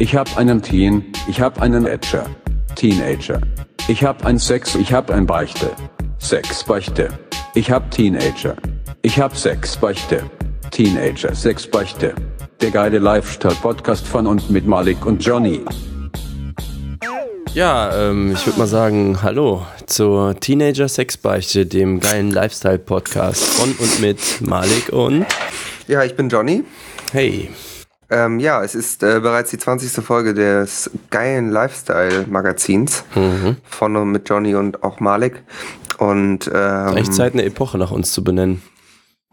Ich hab einen Teen, ich hab einen Edger. Teenager. Ich hab ein Sex, ich hab ein Beichte. Sex, Beichte. Ich hab Teenager. Ich hab Sex, Beichte. Teenager, Sex, Beichte. Der geile Lifestyle-Podcast von und mit Malik und Johnny. Ja, ähm, ich würde mal sagen, hallo zur Teenager Sexbeichte, dem geilen Lifestyle-Podcast von und mit Malik und Ja, ich bin Johnny. hey. Ähm, ja, es ist äh, bereits die 20. Folge des geilen Lifestyle-Magazins von und mit Johnny und auch Malik. Und ähm, Eigentlich Zeit, eine Epoche nach uns zu benennen.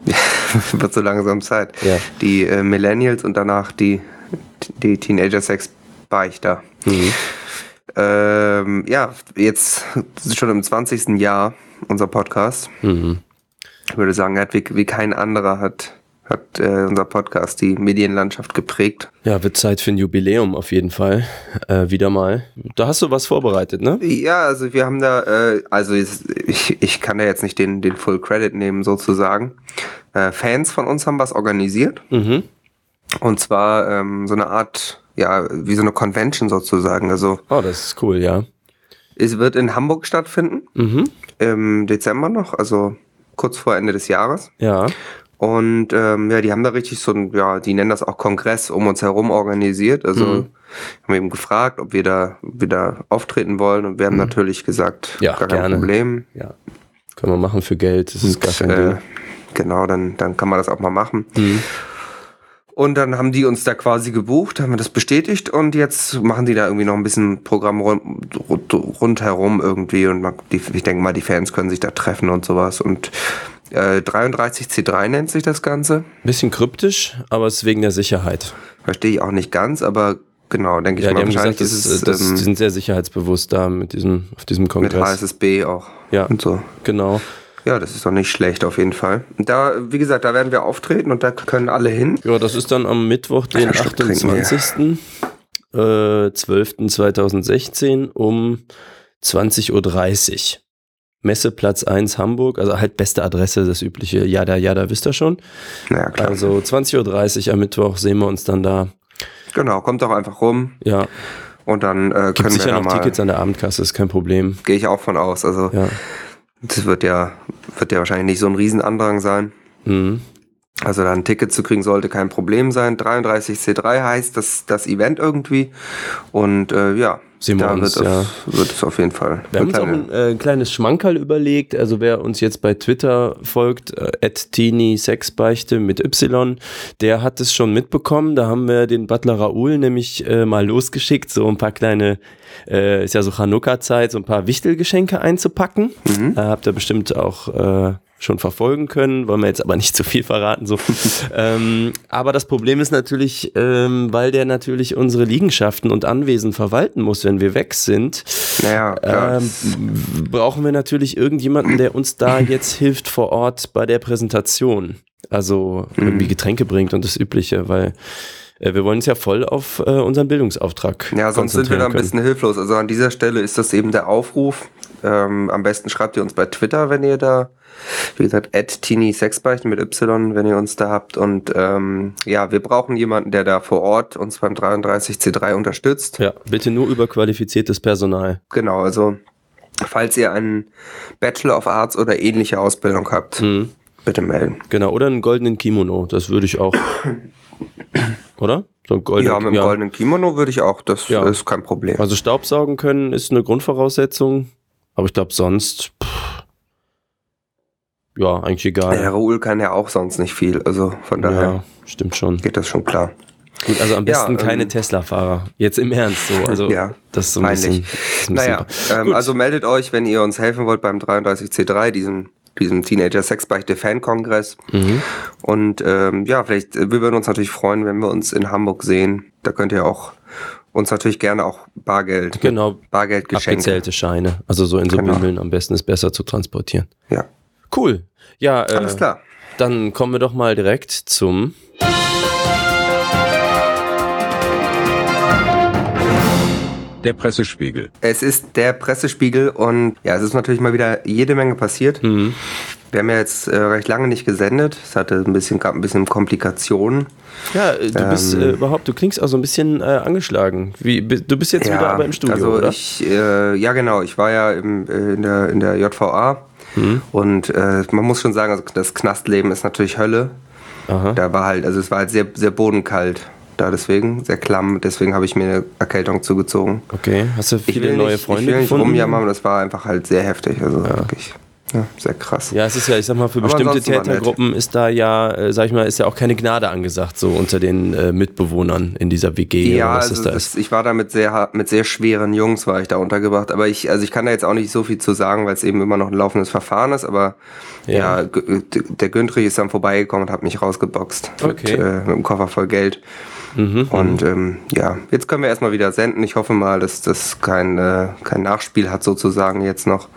wird so langsam Zeit. Ja. Die äh, Millennials und danach die, die Teenager-Sex-Beichter. Ähm, ja, jetzt schon im 20. Jahr unser Podcast. Mhm. Ich würde sagen, er hat wie, wie kein anderer hat, hat äh, unser Podcast die Medienlandschaft geprägt. Ja, wird Zeit für ein Jubiläum auf jeden Fall. Äh, wieder mal. Da hast du was vorbereitet, ne? Ja, also wir haben da, äh, also ich, ich kann da jetzt nicht den, den Full Credit nehmen sozusagen. Äh, Fans von uns haben was organisiert. Mhm. Und zwar ähm, so eine Art, ja, wie so eine Convention sozusagen. Also Oh, das ist cool, ja. es wird in Hamburg stattfinden, Mhm. im Dezember noch, also kurz vor Ende des Jahres. Ja. Und ähm, ja, die haben da richtig so ein, ja, die nennen das auch Kongress um uns herum organisiert. Also Mhm. haben eben gefragt, ob wir da da auftreten wollen und wir haben natürlich gesagt, Ja, gar kein gerne. Problem. Ja. Können wir machen für Geld, das ist gar kein Äh, Ding. genau, dann, dann kann man das auch mal machen. Mhm. Und dann haben die uns da quasi gebucht, haben wir das bestätigt und jetzt machen die da irgendwie noch ein bisschen Programm rund, rund, rundherum irgendwie und man, die, ich denke mal, die Fans können sich da treffen und sowas und äh, 33C3 nennt sich das Ganze. Bisschen kryptisch, aber es ist wegen der Sicherheit. Verstehe ich auch nicht ganz, aber genau, denke ich Ja, die mal, gesagt, wahrscheinlich das ist es das, die ähm, sind sehr sicherheitsbewusst da mit diesem, auf diesem mit Kongress. HSSB auch Ja. und so. Genau. Ja, das ist doch nicht schlecht auf jeden Fall. Da, wie gesagt, da werden wir auftreten und da können alle hin. Ja, das ist dann am Mittwoch, den Ja, Schluck trinken, 28. Äh, 12.2016 um 20.30 Uhr. Messeplatz 1 Hamburg, also halt beste Adresse, das übliche Jada Jada wisst ihr schon. Naja, klar. Also 20.30 Uhr am Mittwoch sehen wir uns dann da. Genau, kommt doch einfach rum Ja, und dann äh, gibt können wir sicher da noch mal. Tickets an der Abendkasse, ist kein Problem. Gehe ich auch von aus. Also Ja. Das wird ja, wird ja wahrscheinlich nicht so ein Riesenandrang sein. Mhm. Also da ein Ticket zu kriegen sollte kein Problem sein. 33C3 heißt das, das Event irgendwie. Und äh, ja, Sehen wir da uns, wird, ja. es, wird es auf jeden Fall. Wir haben uns auch ein äh, kleines Schmankerl überlegt. Also wer uns jetzt bei Twitter folgt, äh, Teeny Sexbeichte mit Y, der hat es schon mitbekommen. Da haben wir den Butler Raoul nämlich äh, mal losgeschickt, so ein paar kleine, äh, ist ja so Chanukka-Zeit, so ein paar Wichtelgeschenke einzupacken. Äh, habt ihr bestimmt auch äh, schon verfolgen können, wollen wir jetzt aber nicht zu viel verraten. So. ähm, aber das Problem ist natürlich, ähm, weil der natürlich unsere Liegenschaften und Anwesen verwalten muss, wenn wir weg sind, naja, ähm, brauchen wir natürlich irgendjemanden, der uns da jetzt hilft vor Ort bei der Präsentation. Also Mhm. irgendwie Getränke bringt und das Übliche, weil äh, wir wollen uns ja voll auf äh, unseren Bildungsauftrag Ja, sonst sind wir da ein bisschen hilflos. Also an dieser Stelle ist das eben der Aufruf. Ähm, am besten schreibt ihr uns bei Twitter, wenn ihr da, wie gesagt, at teeny sexbeichten mit Y, wenn ihr uns da habt. Und ähm, ja, wir brauchen jemanden, der da vor Ort uns beim 33C3 unterstützt. Ja, bitte nur über qualifiziertes Personal. Genau, also falls ihr einen Bachelor of Arts oder ähnliche Ausbildung habt, Mhm. bitte melden. Genau, oder einen goldenen Kimono, das würde ich auch. oder? So ein goldener, Ja, mit dem goldenen Kimono würde ich auch, das Ja. ist kein Problem. Also Staubsaugen können ist eine Grundvoraussetzung, aber ich glaube sonst, pff, ja, eigentlich egal. Der Raoul kann ja auch sonst nicht viel, also von daher Ja, stimmt schon. geht das schon klar. Gut, also am Ja, besten keine ähm, Tesla-Fahrer. Jetzt im Ernst so. Also Ja, das ist so ein bisschen. ein Naja, bisschen ähm, Gut. also meldet euch, wenn ihr uns helfen wollt beim 33C3, diesem, diesem Teenager Sexbeichte Fan-Kongress. Mhm. Und ähm, ja, vielleicht, äh, wir würden uns natürlich freuen, wenn wir uns in Hamburg sehen. Da könnt ihr auch uns natürlich gerne auch Bargeld, Genau, Bargeldgeschenke. abgezählte Scheine. Also so in so Genau. Bündeln am besten ist besser zu transportieren. Ja, Cool. Ja, äh, alles klar. dann kommen wir doch mal direkt zum. Der Pressespiegel. Es ist der Pressespiegel und ja, es ist natürlich mal wieder jede Menge passiert. Mhm. Wir haben ja jetzt äh, recht lange nicht gesendet. Es hatte ein bisschen, gab ein bisschen Komplikationen. Ja, äh, du bist Ähm. äh, überhaupt, du klingst auch so ein bisschen äh, angeschlagen. Wie, du bist jetzt wieder aber im Studio, also oder? Ich, äh, ja, genau. Ich war ja im, äh, in, der, in der JVA Mhm. und man muss schon sagen, also das Knastleben ist natürlich Hölle. Aha. Da war halt, also es war halt sehr, sehr bodenkalt da deswegen, sehr klamm. Deswegen habe ich mir eine Erkältung zugezogen. Okay, hast du viele neue nicht, Freunde ich will nicht gefunden? rumjammern, das war einfach halt sehr heftig. Also wirklich, ja, sehr krass. Ja, es ist ja, ich sag mal, für Aber bestimmte. Tätergruppen ist da ja, äh, sag ich mal, ist ja auch keine Gnade angesagt, so unter den äh, Mitbewohnern in dieser WG Ja, also da das, ich war da mit sehr, mit sehr schweren Jungs war ich da untergebracht. Aber ich, also ich kann da jetzt auch nicht so viel zu sagen, weil es eben immer noch ein laufendes Verfahren ist. Aber Ja. ja, der Güntrich ist dann vorbeigekommen und hat mich rausgeboxt Okay. mit, äh, mit einem Koffer voll Geld. Mhm, Und ähm, ja, jetzt können wir erstmal wieder senden. Ich hoffe mal, dass das kein, äh, kein Nachspiel hat sozusagen jetzt noch.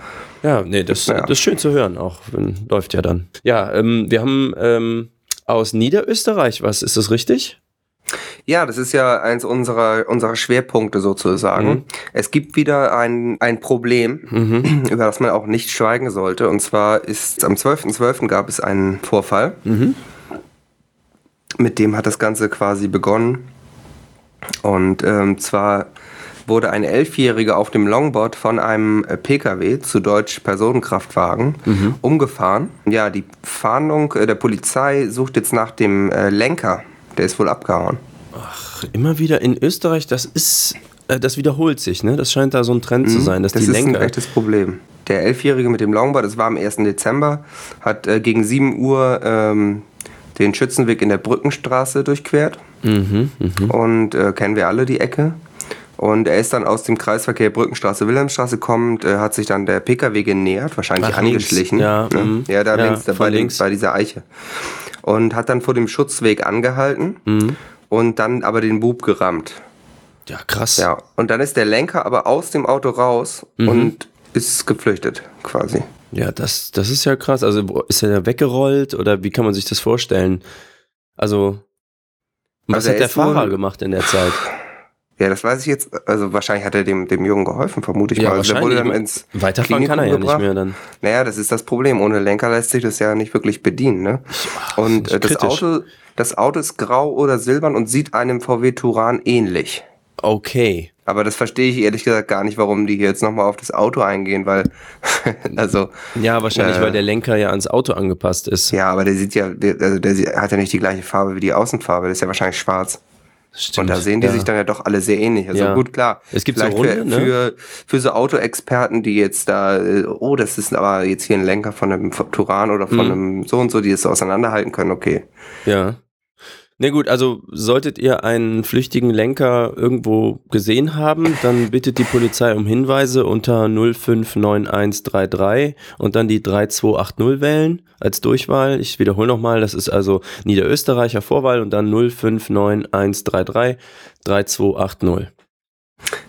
Ja, nee, das, Ja. das ist schön zu hören, auch läuft ja dann. Ja, ähm, wir haben ähm, aus Niederösterreich was, ist das richtig? Ja, das ist ja eins unserer, unserer Schwerpunkte sozusagen. Mhm. Es gibt wieder ein, ein Problem, Mhm. über das man auch nicht schweigen sollte. Und zwar ist am 12.12. gab es einen Vorfall. Mhm. Mit dem hat das Ganze quasi begonnen. Und ähm, zwar wurde ein Elfjähriger auf dem Longboard von einem äh, PKW, zu Deutsch Personenkraftwagen, Mhm. umgefahren. Ja, die Fahndung äh, der Polizei sucht jetzt nach dem äh, Lenker. Der ist wohl abgehauen. Ach, immer wieder in Österreich, das ist, äh, das wiederholt sich, ne? Das scheint da so ein Trend zu sein, dass Mhm. das die ist Lenker. ein echtes Problem. Der Elfjährige mit dem Longboard, das war am 1. Dezember, hat äh, gegen 7 Uhr ähm, den Schützenweg in der Brückenstraße durchquert. Mhm, mhm. Und äh, kennen wir alle die Ecke. Und er ist dann aus dem Kreisverkehr Brückenstraße, Wilhelmstraße kommend, äh, hat sich dann der PKW genähert, wahrscheinlich Ach, angeschlichen. Ja, ne? mhm. ja da Ja, links, da bei, links. bei dieser Eiche. Und hat dann vor dem Schutzweg angehalten Mhm. und dann aber den Bub gerammt. Ja, krass. Ja, und dann ist der Lenker aber aus dem Auto raus Mhm. und ist geflüchtet, quasi. Ja, das, das ist ja krass. Also ist er da weggerollt oder wie kann man sich das vorstellen? Also, was Also hat der Fahrer gemacht in der Zeit? Ja, das weiß ich jetzt. Also wahrscheinlich hat er dem, dem Jungen geholfen, vermute ich Ja, mal. Also der wurde dann wahrscheinlich. ins Weiterfahren kann er ja Klinikum nicht gebracht. mehr dann. Naja, das ist das Problem. Ohne Lenker lässt sich das ja nicht wirklich bedienen. Ne? Und äh, das. Auto, das Auto ist grau oder silbern und sieht einem VW Turan ähnlich. Okay. Aber das verstehe ich ehrlich gesagt gar nicht, warum die hier jetzt nochmal auf das Auto eingehen, weil, also, Ja, wahrscheinlich, Äh. weil der Lenker ja ans Auto angepasst ist. ja, aber der sieht ja, der, also der hat ja nicht die gleiche Farbe wie die Außenfarbe, der ist ja wahrscheinlich schwarz. Stimmt. Und da sehen die ja. sich dann ja doch alle sehr ähnlich. Also Ja. gut, klar. Es gibt so Vielleicht Runde, für, ne? für, für so Autoexperten, die jetzt da, äh, oh, das ist aber jetzt hier ein Lenker von einem Turan oder von Mhm. einem so und so, die es so auseinanderhalten können, okay. Ja. Na gut, also solltet ihr einen flüchtigen Lenker irgendwo gesehen haben, dann bittet die Polizei um Hinweise unter 059133 und dann die 3280 wählen als Durchwahl. Ich wiederhole nochmal, das ist also Niederösterreicher Vorwahl und dann 059133 3280.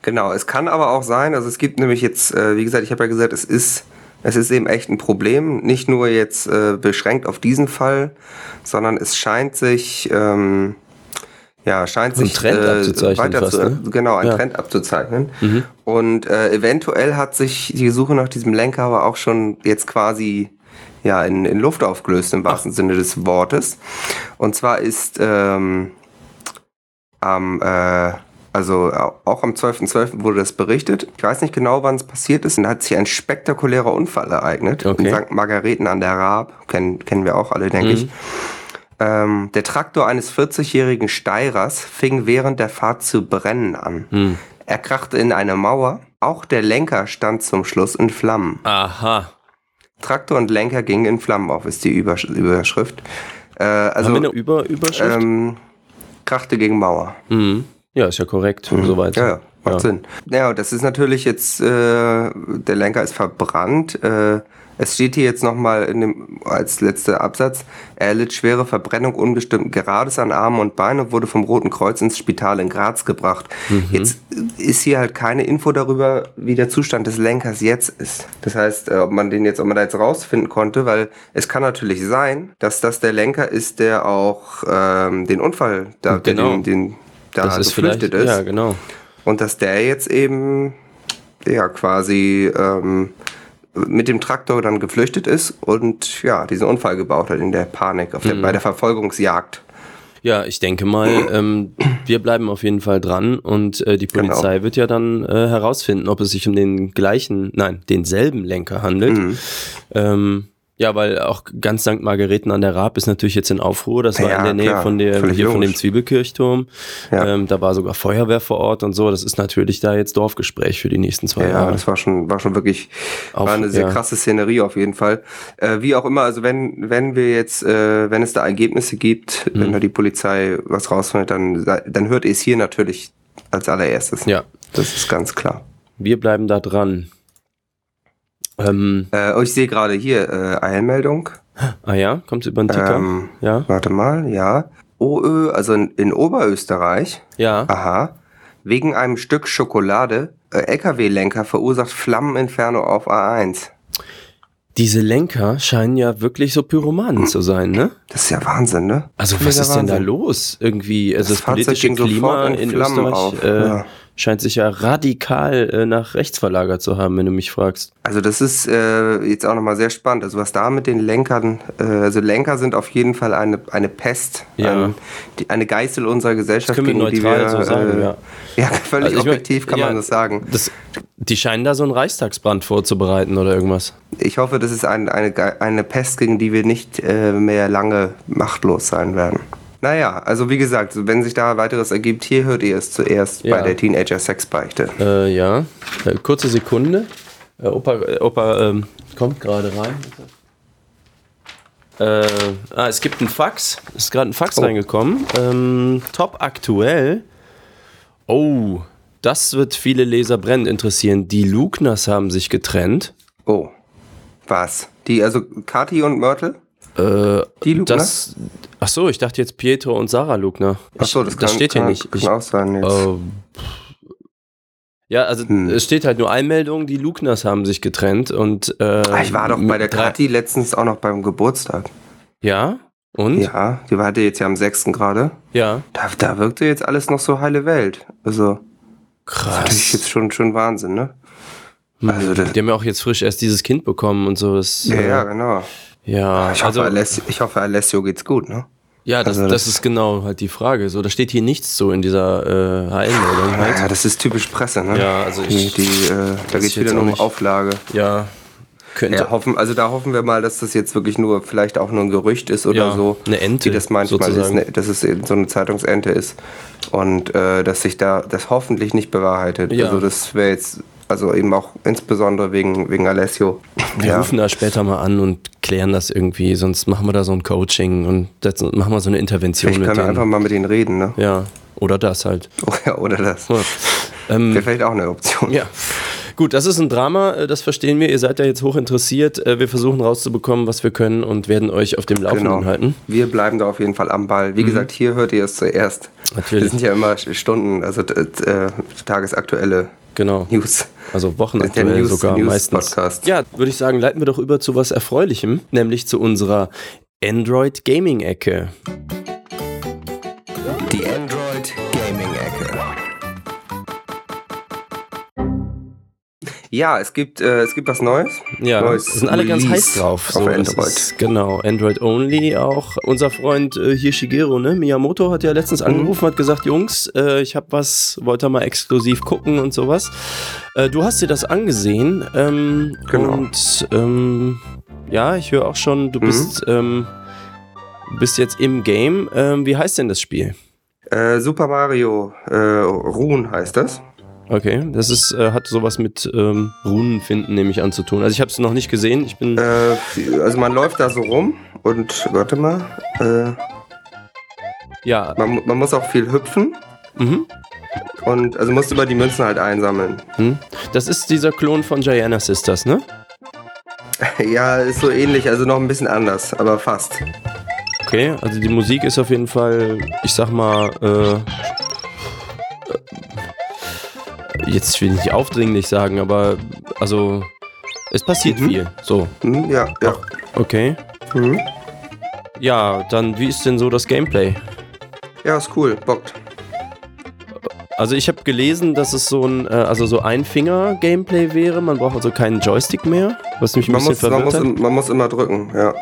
Genau, es kann aber auch sein, also es gibt nämlich jetzt, äh, wie gesagt, ich habe ja gesagt, es ist, es ist eben echt ein Problem, nicht nur jetzt äh, beschränkt auf diesen Fall, sondern es scheint sich, ähm, ja, scheint Ein sich Trend abzuzeichnen weiter fast, zu, ne? genau, ein Ja. Trend abzuzeichnen. Mhm. Und äh, eventuell hat sich die Suche nach diesem Lenker aber auch schon jetzt quasi ja, in, in Luft aufgelöst, im wahrsten Sinne des Wortes. Und zwar ist ähm, am, äh, also au- auch am 12.12. wurde das berichtet. Ich weiß nicht genau, wann es passiert ist. Und da hat sich ein spektakulärer Unfall ereignet Okay. in St. Margareten an der Raab. Kennen, kennen wir auch alle, denke Mhm. ich. Ähm, der Traktor eines 40-jährigen Steirers fing während der Fahrt zu brennen an. Hm. Er krachte in eine Mauer. Auch der Lenker stand zum Schluss in Flammen. Aha. Traktor und Lenker gingen in Flammen auf, ist die Übersch Überschrift. Äh, also Haben wir eine Über Überschrift? ähm, krachte gegen Mauer. mhm. Ja, ist ja korrekt, soweit. Ja, ja, macht Ja. Sinn. Ja, das ist natürlich jetzt, äh, der Lenker ist verbrannt. Äh, es steht hier jetzt nochmal in dem, als letzter Absatz, er erlitt schwere Verbrennung unbestimmten Grades an Armen und Beinen und wurde vom Roten Kreuz ins Spital in Graz gebracht. Mhm. Jetzt ist hier halt keine Info darüber, wie der Zustand des Lenkers jetzt ist. Das heißt, äh, ob man den jetzt, ob man da jetzt rausfinden konnte, weil es kann natürlich sein, dass das der Lenker ist, der auch ähm, den Unfall da, Genau. den, den da das ist geflüchtet ist. ja, genau. Und dass der jetzt eben, ja, quasi ähm, mit dem Traktor dann geflüchtet ist und ja, diesen Unfall gebaut hat in der Panik der, Mhm. bei der Verfolgungsjagd. Ja, ich denke mal, ähm, wir bleiben auf jeden Fall dran und äh, die Genau. Polizei wird ja dann äh, herausfinden, ob es sich um den gleichen, nein, denselben Lenker handelt. Mhm. Ähm, ja, weil auch ganz St. Margareten an der Raab ist natürlich jetzt in Aufruhr. Das war Ja, in der Nähe klar. von der Völlig hier von dem. Zwiebelkirchturm. Ja. Ähm, da war sogar Feuerwehr vor Ort und so. Das ist natürlich da jetzt Dorfgespräch für die nächsten zwei Ja, Jahre. das war schon, war schon wirklich, Auf- war eine sehr ja. krasse Szenerie auf jeden Fall. Äh, wie auch immer, also wenn, wenn wir jetzt, äh, wenn es da Ergebnisse gibt, Mhm. wenn da die Polizei was rausfindet, dann, dann hört ihr es hier natürlich als allererstes. Ja, Das ist ganz klar. wir bleiben da dran. Ähm, Äh, oh, ich sehe gerade hier, äh, Eilmeldung. ah ja, kommt über den Ticker? Ähm, ja, Warte mal, ja. OÖ, also in, in Oberösterreich, ja. aha, wegen einem Stück Schokolade, äh, LKW-Lenker verursacht Flammeninferno auf A1. Diese Lenker scheinen ja wirklich so Pyromanen zu sein, ne? Das ist ja Wahnsinn, ne? Also was ist denn da Wahnsinn. los? Irgendwie, also das, Das politische Klima in in, Flammen Österreich auf, äh, ja. Scheint sich ja radikal äh, nach rechts verlagert zu haben, wenn du mich fragst. Also das ist äh, jetzt auch nochmal sehr spannend. Also was da mit den Lenkern, äh, also Lenker sind auf jeden Fall eine, eine Pest, Ja. ein, die, eine Geißel unserer Gesellschaft, können wir gegen die neutral wir, so sagen, äh, ja. ja, völlig Also ich mein, objektiv kann ja, man das sagen. Das, die scheinen da so einen Reichstagsbrand vorzubereiten oder irgendwas. Ich hoffe, das ist ein, eine, eine Pest, gegen die wir nicht äh, mehr lange machtlos sein werden. Naja, also wie gesagt, wenn sich da weiteres ergibt, hier hört ihr es zuerst Ja. bei der Teenager-Sexbeichte. Äh, ja, äh, kurze Sekunde. Äh, Opa, äh, Opa ähm, kommt gerade rein. Äh, ah, es gibt einen Fax. Es ist gerade ein Fax Oh. reingekommen. Ähm, top aktuell. Oh, das wird viele Leser brennend interessieren. Die Lugners haben sich getrennt. Oh, was? Die, also Kati und Mörtel? Äh, Die Lugner? das. Ach so, ich dachte jetzt Pietro und Sarah Lugner. Ich, Achso, das, das kann, steht kann, hier nicht. Kann Ich, auch sein jetzt. äh, ja, also Hm. es steht halt nur Einmeldung, die Lugners haben sich getrennt und äh, Ah, ich war doch bei der Kathi letztens auch noch beim Geburtstag. Ja? Und? Ja. Ja, die war jetzt ja am 6. gerade. Da, da wirkte jetzt alles noch so heile Welt. Also, natürlich Krass. jetzt schon, schon Wahnsinn, ne? Also, das, Die haben ja auch jetzt frisch erst dieses Kind bekommen und so. Das, ja, äh, ja, genau. Ja, Ich also, hoffe, Alessio, ich hoffe, Alessio geht's gut, ne? ja das, also das, das- ist genau halt die Frage. So, da steht hier nichts so in dieser äh, HL-Meldung Ja, halt. das ist typisch Presse, ne? Ja, also die, ich- die, äh, da ich jetzt wieder nur um Auflage. Ja, könnte. Ja, hoffen, also da hoffen wir mal, dass das jetzt wirklich nur, vielleicht auch nur ein Gerücht ist oder Ja, so. eine Ente Wie das manchmal sozusagen. ist, ne, dass es so eine Zeitungsente ist. Und äh, dass sich da das hoffentlich nicht bewahrheitet. Ja. Also das wäre jetzt, also eben auch insbesondere wegen, wegen Alessio. Wir ja. rufen da später mal an und klären das irgendwie, sonst machen wir da so ein Coaching und das, machen wir so eine Intervention können wir denen. einfach mal mit ihnen reden, ne? Ja, oder das halt. Oder das. Ja. Ähm, Wäre vielleicht auch eine Option. Ja. Gut, das ist ein Drama, äh, das verstehen wir. Ihr seid ja jetzt hoch interessiert. Äh, Wir versuchen rauszubekommen, was wir können und werden euch auf dem Laufenden Genau. halten. Wir bleiben da auf jeden Fall am Ball. Wie gesagt, hier hört ihr es zuerst. Mhm. Natürlich. Das sind ja immer Stunden, also äh, tagesaktuelle Genau. News. Also wochenaktuell News- sogar News meistens. Podcast. Ja, würde ich sagen, leiten wir doch über zu was Erfreulichem, nämlich zu unserer Android Gaming Ecke. Die Android Ja, es gibt, äh, es gibt was Neues. Ja, Neues sind alle ganz heiß drauf. auf So, das Android. Ist, genau, Android Only auch. Unser Freund äh, hier Shigeru, ne? Miyamoto hat ja letztens Mhm. angerufen, hat gesagt, Jungs, äh, ich habe was, wollt ihr mal exklusiv gucken und sowas. Äh, du hast dir das angesehen. Ähm, Genau. Und ähm, ja, ich höre auch schon, Mhm. du bist, ähm, bist jetzt im Game. Ähm, wie heißt denn das Spiel? Äh, Super Mario äh, Rune heißt das. Okay, das ist, äh, hat sowas mit ähm, Runen finden, nehme ich an, zu tun. Also ich habe es noch nicht gesehen. Ich bin. Äh, also man läuft da so rum und warte mal, äh, ja. man, man muss auch viel hüpfen Mhm. und also musst über die Münzen halt einsammeln. Hm? Das ist dieser Klon von Gianna Sisters, ne? Ja, ist so ähnlich, also noch ein bisschen anders, aber fast. Okay, also die Musik ist auf jeden Fall, ich sag mal, äh, jetzt will ich nicht aufdringlich sagen, aber also es passiert Mhm. viel. So, Hm, ja, ja. okay. Mhm. Ja, dann wie ist denn so das Gameplay? Ja, ist cool, bockt. Also ich habe gelesen, dass es so ein, äh, also so ein Finger-Gameplay wäre. Man braucht also keinen Joystick mehr, was mich ein Man bisschen muss, man, verwirrt muss, hat. im- man muss immer drücken, ja.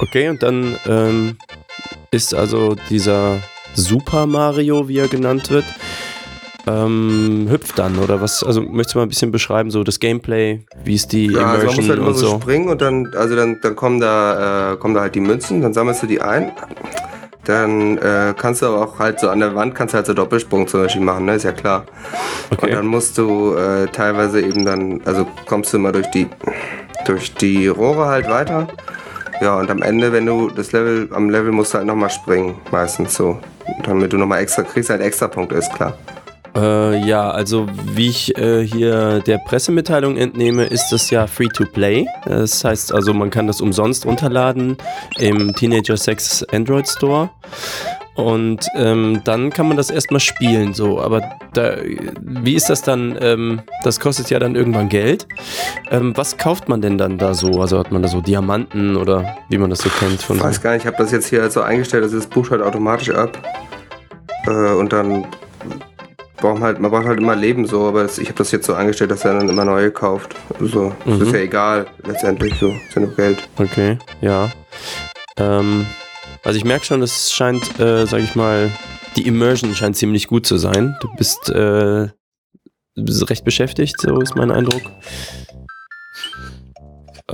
Okay, und dann ähm, ist also dieser Super Mario, wie er genannt wird, ähm, hüpft dann oder was? Also möchtest du mal ein bisschen beschreiben, so das Gameplay, wie ist die Ja, also man muss Immersion halt immer und so, so? springen und dann, also dann, dann kommen da, äh, kommen da halt die Münzen, dann sammelst du die ein. Dann äh, kannst du aber auch halt so an der Wand kannst du halt so Doppelsprung zum Beispiel machen, ne? Ist ja klar. Und Okay. dann musst du äh, teilweise eben dann, also kommst du immer durch die durch die Rohre halt weiter. Ja, und am Ende, wenn du das Level, am Level musst du halt nochmal springen, meistens so. Damit du nochmal extra, kriegst halt extra Punkte, ist klar. Äh, ja, also wie ich äh, hier der Pressemitteilung entnehme, ist das ja free to play. Das heißt also, man kann das umsonst runterladen im Teenager 6 Android Store. Und ähm, dann kann man das erstmal spielen, so. Aber da, wie ist das dann? Ähm, das kostet ja dann irgendwann Geld. Ähm, was kauft man denn dann da so? Also hat man da so Diamanten oder wie man das so kennt von Ich weiß gar nicht, ich habe das jetzt hier so eingestellt, dass es bucht halt automatisch ab. Äh, und dann braucht man halt, man braucht halt immer Leben so, aber das, ich habe das jetzt so eingestellt, dass er dann immer neue kauft. Also, das Mhm. ist ja egal, letztendlich so, ist ja nur Geld. Okay, ja. Ähm, also ich merke schon, es scheint, äh, sag ich mal, die Immersion scheint ziemlich gut zu sein. Du bist, äh, du bist recht beschäftigt, so ist mein Eindruck.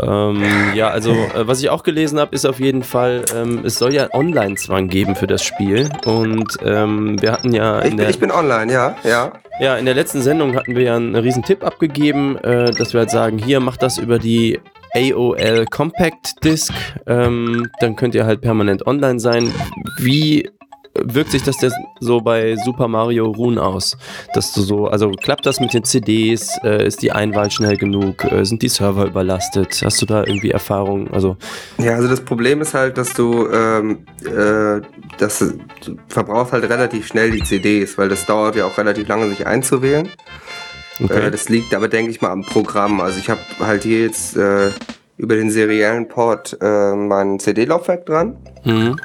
Ähm, ja, also äh, was ich auch gelesen habe, ist auf jeden Fall, ähm, es soll ja Online-Zwang geben für das Spiel. Und ähm, wir hatten ja Ich in bin, der, ich bin online, ja, ja. ja, in der letzten Sendung hatten wir ja einen riesen Tipp abgegeben, äh, dass wir halt sagen, hier macht das über die AOL Compact Disc, ähm, dann könnt ihr halt permanent online sein. Wie wirkt sich das denn so bei Super Mario Rune aus? Dass du so, also klappt das mit den CDs? Äh, ist die Einwahl schnell genug? Äh, sind die Server überlastet? Hast du da irgendwie Erfahrung? Also, Ja, also das Problem ist halt, dass du, ähm, äh, das du verbrauchst halt relativ schnell die CDs, weil das dauert ja auch relativ lange, sich einzuwählen. okay. Äh, das liegt aber, denke ich mal, am Programm. Also ich habe halt hier jetzt äh, über den seriellen Port äh, mein CD-Laufwerk dran mhm.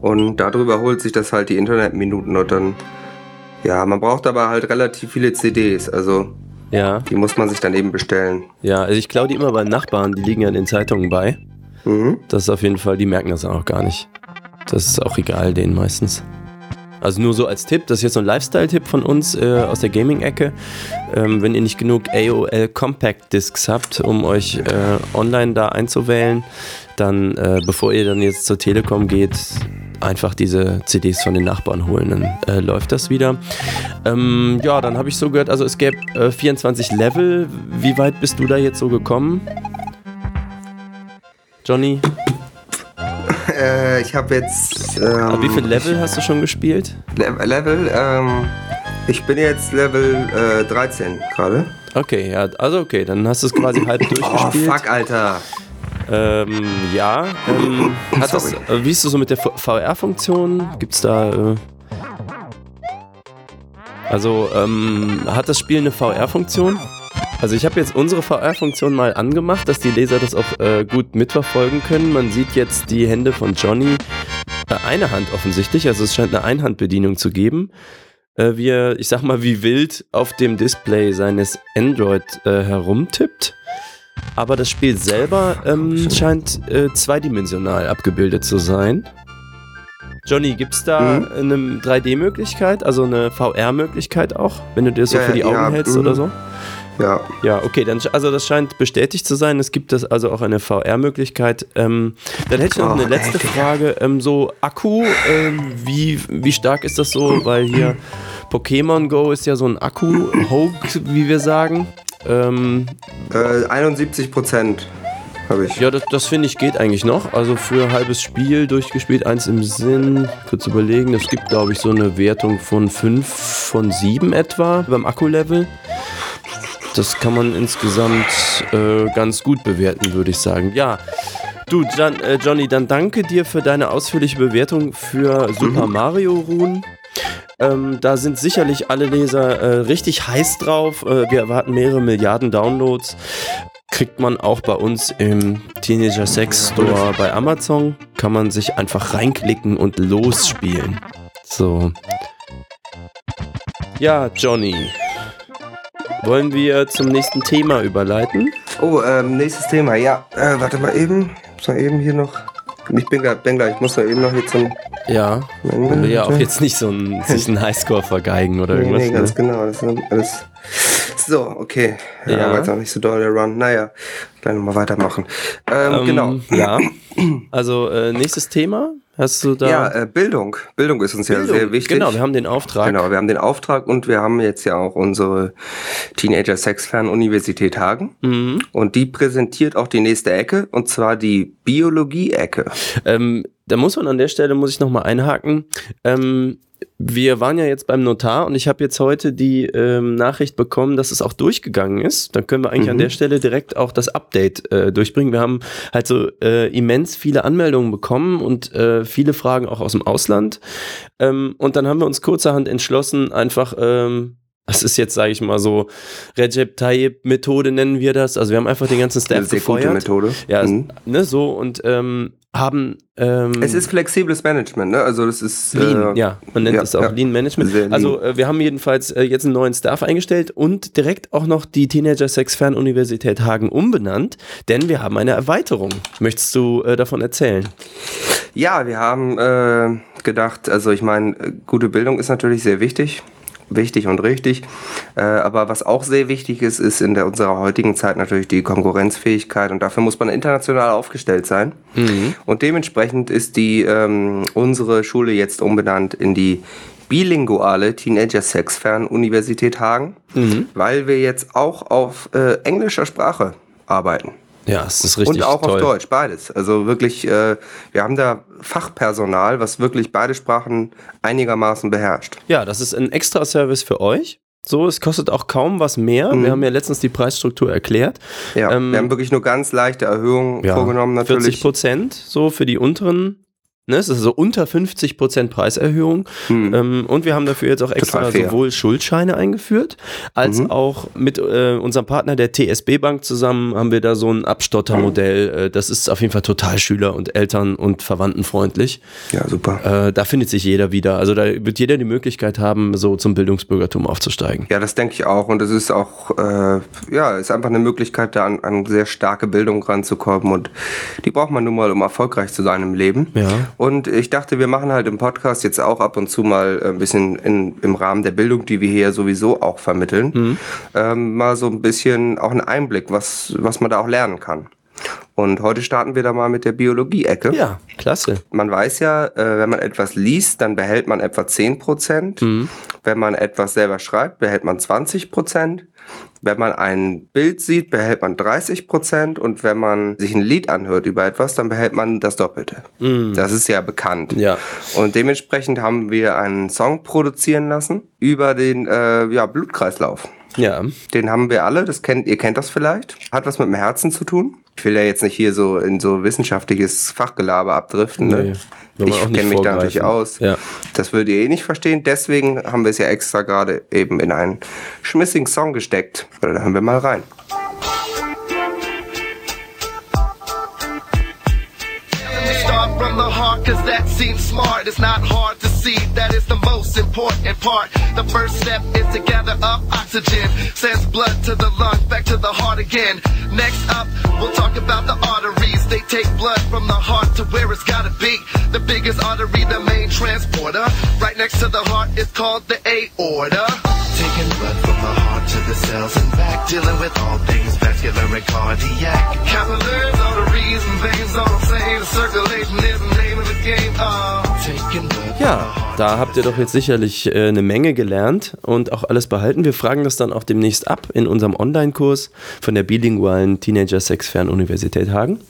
Und darüber holt sich das halt die Internetminuten und dann, ja, man braucht aber halt relativ viele CDs, also Ja, die muss man sich dann eben bestellen. ja, also ich klaue die immer bei Nachbarn, die liegen ja in den Zeitungen bei. Mhm. Das ist auf jeden Fall, die merken das auch gar nicht. Das ist auch egal denen meistens. Also nur so als Tipp, das ist jetzt so ein Lifestyle-Tipp von uns äh, aus der Gaming-Ecke. Ähm, wenn ihr nicht genug AOL Compact Discs habt, um euch äh, online da einzuwählen, dann, äh, bevor ihr dann jetzt zur Telekom geht, einfach diese CDs von den Nachbarn holen, dann äh, läuft das wieder. Ähm, ja, dann habe ich so gehört, also es gäbe äh, 24 Level. Wie weit bist du da jetzt so gekommen? Johnny? Äh, ich habe jetzt. Ähm, wie viele Level hast du schon gespielt? Le Level? Ähm, ich bin jetzt Level äh, 13 gerade. Okay, ja, also okay, dann hast du es quasi halb Oh, durchgespielt. fuck, Alter. Ähm, ja. Ähm, hat das, äh, wie ist du so mit der VR-Funktion? Gibt's da. Äh, also, ähm, hat das Spiel eine VR-Funktion? Also ich habe jetzt unsere VR-Funktion mal angemacht, dass die Leser das auch äh, gut mitverfolgen können. Man sieht jetzt die Hände von Johnny. Äh, eine Hand offensichtlich, also es scheint eine Einhandbedienung zu geben. Äh, wie er, ich sag mal, wie wild auf dem Display seines Android äh, herumtippt. Aber das Spiel selber ähm, scheint äh, zweidimensional abgebildet zu sein. Johnny, gibt's da Mhm. eine 3D-Möglichkeit, also eine VR-Möglichkeit auch, wenn du dir das so Ja, für die Augen ja, hältst mhm. oder so? Ja. Ja, okay, dann also das scheint bestätigt zu sein. Es gibt das also auch eine VR-Möglichkeit. Ähm, dann hätte ich noch Oh, eine letzte echt? Frage. Ähm, so Akku, ähm, wie, wie stark ist das so? Weil hier Pokémon Go ist ja so ein Akku-Hogue, wie wir sagen. Ähm, Äh, 71 Prozent habe ich. ja, das, das finde ich geht eigentlich noch. Also für ein halbes Spiel durchgespielt, eins im Sinn, kurz überlegen. Es gibt, glaube ich, so eine Wertung von 5 von 7 etwa beim Akkulevel. Das kann man insgesamt äh, ganz gut bewerten, würde ich sagen. Ja, du, Jan, äh, Johnny, dann danke dir für deine ausführliche Bewertung für Super Mario Rune. Ähm, da sind sicherlich alle Leser äh, richtig heiß drauf. Äh, wir erwarten mehrere Milliarden Downloads. Kriegt man auch bei uns im Teenager Sex Store bei Amazon. Kann man sich einfach reinklicken und losspielen. So. Ja, Johnny. Wollen wir zum nächsten Thema überleiten? Oh, ähm, nächstes Thema. Ja, äh, warte mal eben. Muss mal eben hier noch. Ich bin bin gleich. Ich muss mal eben noch hier zum. Ja, man will ja auch jetzt nicht so einen, sich einen Highscore vergeigen oder Nee, irgendwas. nee, ganz ne? genau. Das ist alles. So, okay. Ja, Ja. aber jetzt auch nicht so doll der Run. Naja, gleich nochmal weitermachen. Ähm, Ähm, genau. Ja. Also äh, nächstes Thema. Hast du da? Ja, äh, Bildung. Bildung ist uns ja Bildung. sehr wichtig. Genau, wir haben den Auftrag. Genau, wir haben den Auftrag und wir haben jetzt ja auch unsere Teenager-Sex-Fern-Universität Hagen. Mhm. Und die präsentiert auch die nächste Ecke, und zwar die Biologie-Ecke. Ähm, da muss man an der Stelle, muss ich nochmal einhaken. Ähm, wir waren ja jetzt beim Notar und ich habe jetzt heute die ähm, Nachricht bekommen, dass es auch durchgegangen ist. Dann können wir eigentlich an Mhm. der Stelle direkt auch das Update äh, durchbringen. Wir haben halt so äh, immens viele Anmeldungen bekommen und äh, viele Fragen auch aus dem Ausland. Ähm, und dann haben wir uns kurzerhand entschlossen, einfach ähm, das ist jetzt, sage ich mal so, Recep Tayyip-Methode nennen wir das. Also wir haben einfach den ganzen Eine Staff sehr gute gefeuert. Methode. Ja, Mhm. ne, so und ähm, haben ähm, Es ist flexibles Management, ne? Also das ist Lean, äh, ja, man nennt ja, es auch ja. Lean Management. Sehr lean. Also äh, wir haben jedenfalls äh, jetzt einen neuen Staff eingestellt und direkt auch noch die Teenager Sex Fernuniversität Hagen umbenannt, denn wir haben eine Erweiterung. Möchtest du äh, davon erzählen? Ja, wir haben äh, gedacht, also ich meine, äh, gute Bildung ist natürlich sehr wichtig. Wichtig und richtig. Äh, aber was auch sehr wichtig ist, ist in der, unserer heutigen Zeit natürlich die Konkurrenzfähigkeit und dafür muss man international aufgestellt sein. Und dementsprechend ist die ähm, unsere Schule jetzt umbenannt in die bilinguale Teenager Sex Fern Universität Hagen, weil wir jetzt auch auf äh, englischer Sprache arbeiten. Ja, es ist richtig Und auch toll. auf Deutsch, beides. Also wirklich, äh, wir haben da Fachpersonal, was wirklich beide Sprachen einigermaßen beherrscht. Ja, das ist ein extra Service für euch. So, es kostet auch kaum was mehr. Wir haben ja letztens die Preisstruktur erklärt. Mhm. Ja, Ähm, wir haben wirklich nur ganz leichte Erhöhungen Ja, vorgenommen 40 natürlich. Prozent so für die unteren. Ne, es ist so unter 50 Prozent Preiserhöhung. Ähm, und wir haben dafür jetzt auch extra Hm. Mhm. sowohl Schuldscheine eingeführt, als auch mit äh, unserem Partner der TSB Bank zusammen haben wir da so ein Abstottermodell. Äh, das ist auf jeden Fall total schüler- und Eltern- und Verwandtenfreundlich. Ja, super. Äh, da findet sich jeder wieder. Also da wird jeder die Möglichkeit haben, so zum Bildungsbürgertum aufzusteigen. Ja, das denke ich auch. Und es ist auch, äh, ja, ist einfach eine Möglichkeit, da an, an sehr starke Bildung ranzukommen. Und die braucht man nun mal, um erfolgreich zu sein im Leben. Ja. Und ich dachte, wir machen halt im Podcast jetzt auch ab und zu mal ein bisschen in, im Rahmen der Bildung, die wir hier sowieso auch vermitteln, Mhm. ähm, mal so ein bisschen auch einen Einblick, was, was man da auch lernen kann. Und heute starten wir da mal mit der Biologie-Ecke. Ja, klasse. Man weiß ja, äh, wenn man etwas liest, dann behält man etwa 10 Prozent. Wenn man etwas selber schreibt, behält man 20 Prozent. Wenn man ein Bild sieht, behält man 30 Prozent. Und wenn man sich ein Lied anhört über etwas, dann behält man das Doppelte. Das ist ja bekannt. Ja. Und dementsprechend haben wir einen Song produzieren lassen über den äh, ja, Blutkreislauf. Ja. Den haben wir alle, das kennt, ihr kennt das vielleicht. Hat was mit dem Herzen zu tun. Ich will ja jetzt nicht hier so in so wissenschaftliches Fachgelaber abdriften. Nee, Ne? Ich kenne mich da natürlich aus. Ja. Das würdet ihr eh nicht verstehen. Deswegen haben wir es ja extra gerade eben in einen schmissigen Song gesteckt. Da hören wir mal rein. Start from the heart, cause that seems smart. It's not hard to that is the most important part. The first step is to gather up oxygen, sends blood to the lungs, back to the heart again. Next up, we'll talk about the arteries. They take blood from the heart to where it's gotta be. The biggest artery, the main transporter. Right next to the heart is called the aorta. Taking blood from the heart to the cells and back, dealing with all things vascular and cardiac. Capillaries, arteries, and veins all the same. Circulation is the name of the game. Uh, taking blood heart da habt ihr doch jetzt sicherlich äh, eine Menge gelernt und auch alles behalten. Wir fragen das dann auch demnächst ab in unserem Online-Kurs von der bilingualen Teenager Sex Fernuniversität Hagen.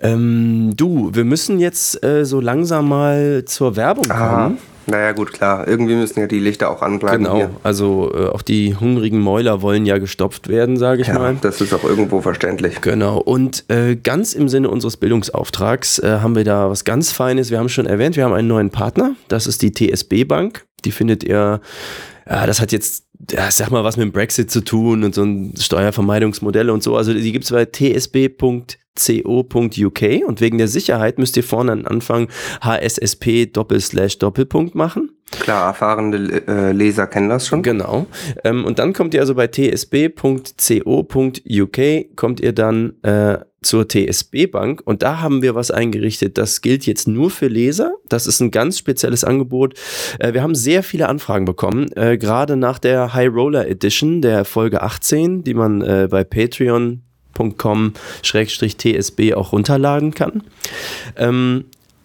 Ähm, du, wir müssen jetzt äh, so langsam mal zur Werbung kommen. Naja, gut, klar. Irgendwie müssen ja die Lichter auch anbleiben. Genau, Hier. also äh, auch die hungrigen Mäuler wollen ja gestopft werden, sage ich Ja, mal. das ist auch irgendwo verständlich. Genau, und äh, ganz im Sinne unseres Bildungsauftrags äh, haben wir da was ganz Feines. Wir haben schon erwähnt, wir haben einen neuen Partner, das ist die TSB Bank. Die findet ihr, ja, das hat jetzt, ja, sag mal, was mit dem Brexit zu tun und so ein Steuervermeidungsmodelle und so. Also die gibt es bei tsb.co.uk und wegen der Sicherheit müsst ihr vorne an Anfang HSSP Doppelslash Doppelpunkt machen. Klar, erfahrene äh, Leser kennen das schon. Genau. Ähm, und dann kommt ihr also bei tsb.co.uk, kommt ihr dann äh, zur TSB Bank und da haben wir was eingerichtet. Das gilt jetzt nur für Leser. Das ist ein ganz spezielles Angebot. Äh, wir haben sehr viele Anfragen bekommen, äh, gerade nach der High Roller Edition der Folge 18, die man äh, bei patreon.com-tsb auch runterladen kann.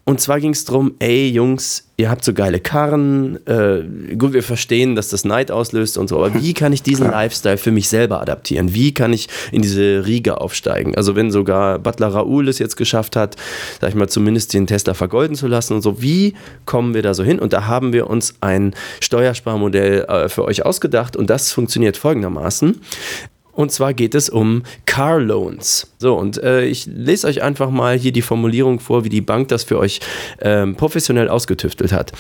Und zwar ging es darum, ey Jungs, ihr habt so geile Karren, äh, gut, wir verstehen, dass das Neid auslöst und so, aber wie kann ich diesen Lifestyle für mich selber adaptieren? Wie kann ich in diese Riege aufsteigen? Also wenn sogar Butler Raoul es jetzt geschafft hat, sag ich mal, zumindest den Tesla vergolden zu lassen und so, wie kommen wir da so hin? Und da haben wir uns ein Steuersparmodell äh, für euch ausgedacht und das funktioniert folgendermaßen. Und zwar geht es um Car Loans. So, und äh, ich lese euch einfach mal hier die Formulierung vor, wie die Bank das für euch ähm, professionell ausgetüftelt hat.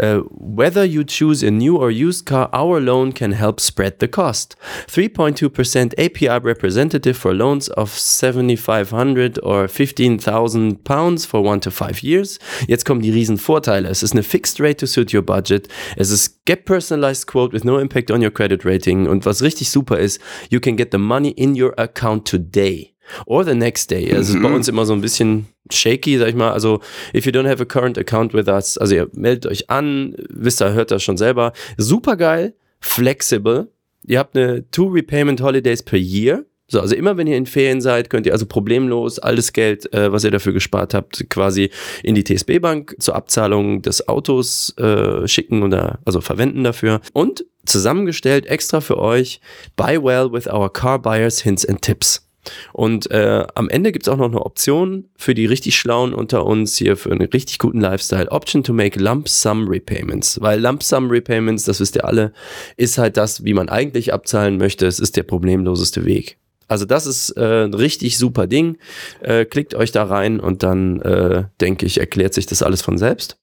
Uh, whether you choose a new or used car, our loan can help spread the cost. 3.2% APR representative for loans of 7,500 or 15,000 pounds for one to five years. Jetzt kommen die riesen Vorteile. Es ist eine fixed rate to suit your budget. Es ist get personalized quote with no impact on your credit rating. Und was richtig super ist, you can get the money in your account today. Or the next day. Also mhm. ist bei uns immer so ein bisschen shaky, sag ich mal. Also, if you don't have a current account with us, also ihr meldet euch an, wisst ihr, hört das schon selber. Super geil, flexible. Ihr habt eine Two Repayment Holidays per Year. So, also immer wenn ihr in Ferien seid, könnt ihr also problemlos alles Geld, äh, was ihr dafür gespart habt, quasi in die TSB Bank zur Abzahlung des Autos äh, schicken oder also verwenden dafür. Und zusammengestellt extra für euch, buy well with our car buyers hints and tips. Und äh, am Ende gibt es auch noch eine Option für die richtig Schlauen unter uns hier für einen richtig guten Lifestyle. Option to make Lump Sum Repayments. Weil Lump Sum Repayments, das wisst ihr alle, ist halt das, wie man eigentlich abzahlen möchte. Es ist der problemloseste Weg. Also das ist äh, ein richtig super Ding. Äh, klickt euch da rein und dann, äh, denke ich, erklärt sich das alles von selbst.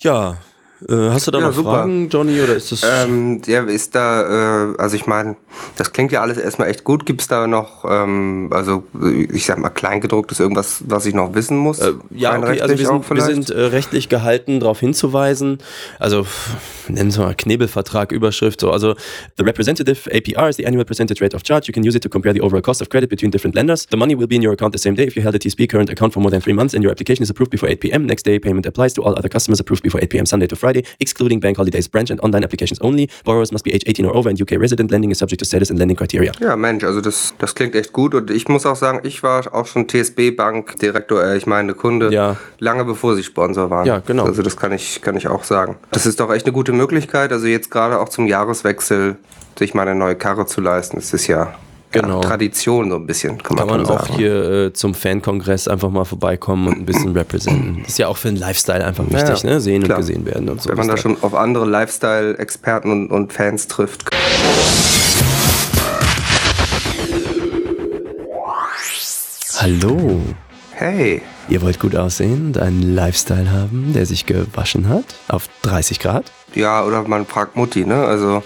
Ja, hast du da Ja, noch super. Fragen, Johnny, oder ist das... Ähm, ja, ist da, äh, also ich meine, das klingt ja alles erstmal echt gut. Gibt es da noch, ähm, also ich sag mal, Kleingedrucktes, irgendwas, was ich noch wissen muss? Äh, ja, okay, also wir sind, wir sind äh, rechtlich gehalten, darauf hinzuweisen. Also nennen wir mal Knebelvertrag, Überschrift. So. Also the representative APR is the annual percentage rate of charge. You can use it to compare the overall cost of credit between different lenders. The money will be in your account the same day if you held a TSB current account for more than three months and your application is approved before 8 p.m. Next day payment applies to all other customers approved before 8 p.m. Sunday to Friday, excluding bank holidays, branch and online applications only. Borrowers must be age 18 or over and UK resident. Lending is subject to status and lending criteria. Ja, Mensch, also das, das klingt echt gut und ich muss auch sagen, ich war auch schon TSB-Bank-Direktor, äh, ich meine Kunde, Ja. lange bevor sie Sponsor waren. Ja, genau. Also das kann ich, kann ich auch sagen. Das ist doch echt eine gute Möglichkeit, also jetzt gerade auch zum Jahreswechsel sich mal eine neue Karre zu leisten, das ist ja, Genau. ja Tradition so ein bisschen, kann man, Kann man schon auch sagen. hier äh, zum Fankongress einfach mal vorbeikommen und ein bisschen representen. Ist ja auch für den Lifestyle einfach wichtig, Ja, ne? Sehen klar. und gesehen werden und so. Wenn man da schon auf andere Lifestyle-Experten und, und Fans trifft. Hallo. Hey, Ihr wollt gut aussehen und einen Lifestyle haben, der sich gewaschen hat auf 30 Grad? ja, oder man fragt Mutti, ne? Also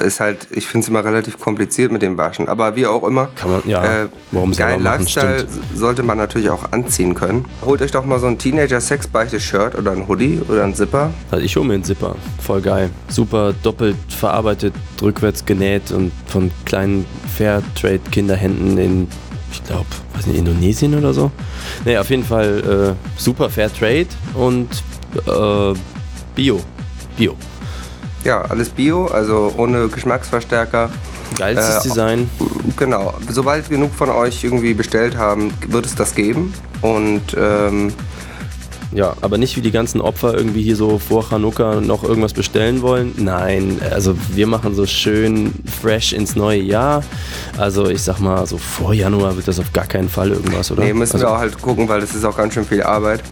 ist halt, ich finde es immer relativ kompliziert mit dem Waschen. Aber wie auch immer, Kann man- ja, äh, warum geilen Lifestyle stimmt. sollte man natürlich auch anziehen können. Holt euch doch mal so ein Teenager-Sex-Beichte-Shirt oder ein Hoodie oder ein Zipper. Also ich hole mir einen Zipper. Voll geil. Super doppelt verarbeitet, rückwärts genäht und von kleinen Fairtrade-Kinderhänden in, ich glaube, weiß nicht, Indonesien oder so. Nee, auf jeden Fall äh, super Fairtrade und äh, Bio. Bio. Ja, alles Bio, also ohne Geschmacksverstärker. Geilstes Äh, Design. Genau, sobald genug von euch irgendwie bestellt haben, wird es das geben. Und ähm, Ja, aber nicht wie die ganzen Opfer irgendwie hier so vor Chanukka noch irgendwas bestellen wollen. Nein, also wir machen so schön fresh ins neue Jahr. Also ich sag mal, so vor Januar wird das auf gar keinen Fall irgendwas, oder? nee, müssen also, wir auch halt gucken, weil das ist auch ganz schön viel Arbeit.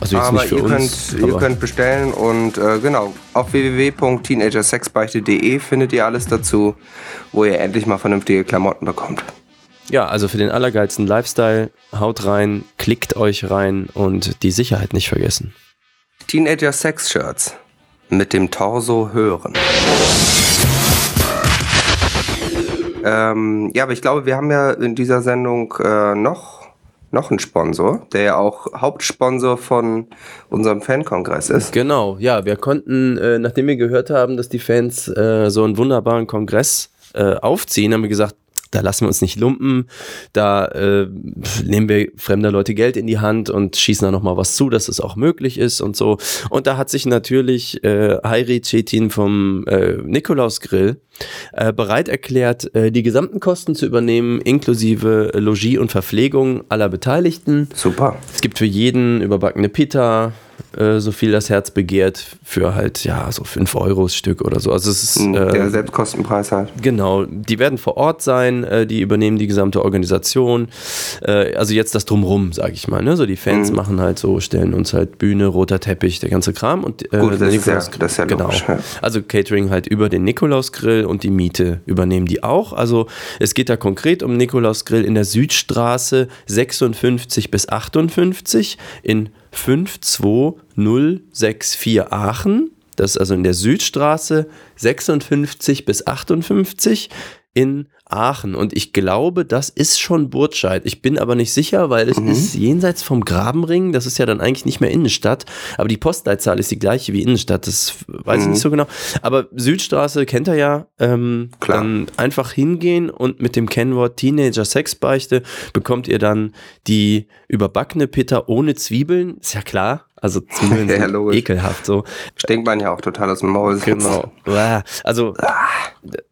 Also jetzt Aber nicht für ihr, uns. könnt, ihr könnt bestellen und äh, genau, auf www.teenagersexbeichte.de findet ihr alles dazu, wo ihr endlich mal vernünftige Klamotten bekommt. ja, also für den allergeilsten Lifestyle, haut rein, klickt euch rein und die Sicherheit nicht vergessen. Teenager Sex Shirts. Mit dem Torso hören. Ähm, ja, aber ich glaube, wir haben ja in dieser Sendung äh, noch, noch einen Sponsor, der ja auch Hauptsponsor von unserem Fankongress ist. Genau, ja, wir konnten, äh, nachdem wir gehört haben, dass die Fans äh, so einen wunderbaren Kongress äh, aufziehen, haben wir gesagt, da lassen wir uns nicht lumpen, da äh, nehmen wir fremder Leute Geld in die Hand und schießen da nochmal was zu, dass es auch möglich ist und so. Und da hat sich natürlich äh, Heiri Cetin vom äh, Nikolaus Grill äh, bereit erklärt, äh, die gesamten Kosten zu übernehmen, inklusive Logis und Verpflegung aller Beteiligten. Super. Es gibt für jeden überbackene Pita, äh, so viel das Herz begehrt, für halt, ja, so 5 Euro Stück oder so. Also es ist. Hm, Der Äh, Selbstkostenpreis halt. Genau, die werden vor Ort sein, äh, die übernehmen die gesamte Organisation. Äh, also jetzt das Drumrum, sage ich mal. Ne? So die Fans Mhm. machen halt so, stellen uns halt Bühne, roter Teppich, der ganze Kram. Und, äh, Gut, der das ist ja- das ist ja genau. logisch, ja. Also Catering halt über den Nikolausgrill und die Miete übernehmen die auch. Also es geht da konkret um Nikolausgrill in der Südstraße 56 bis 58 in 52064 Aachen. Das ist also in der Südstraße 56 bis 58 in Aachen. Und ich glaube, das ist schon Burtscheid. Ich bin aber nicht sicher, weil es ist jenseits vom Grabenring. Das ist ja dann eigentlich nicht mehr Innenstadt. Aber die Postleitzahl ist die gleiche wie Innenstadt. Das weiß ich nicht so genau. Aber Südstraße kennt er ja. Ähm, Klar. Dann einfach hingehen und mit dem Kennwort Teenager Sexbeichte bekommt ihr dann die überbackene Pitta ohne Zwiebeln. Ist ja klar. Also Zwiebeln Ja, ekelhaft so. Stinkt man ja auch total aus dem Maul. Genau. Also,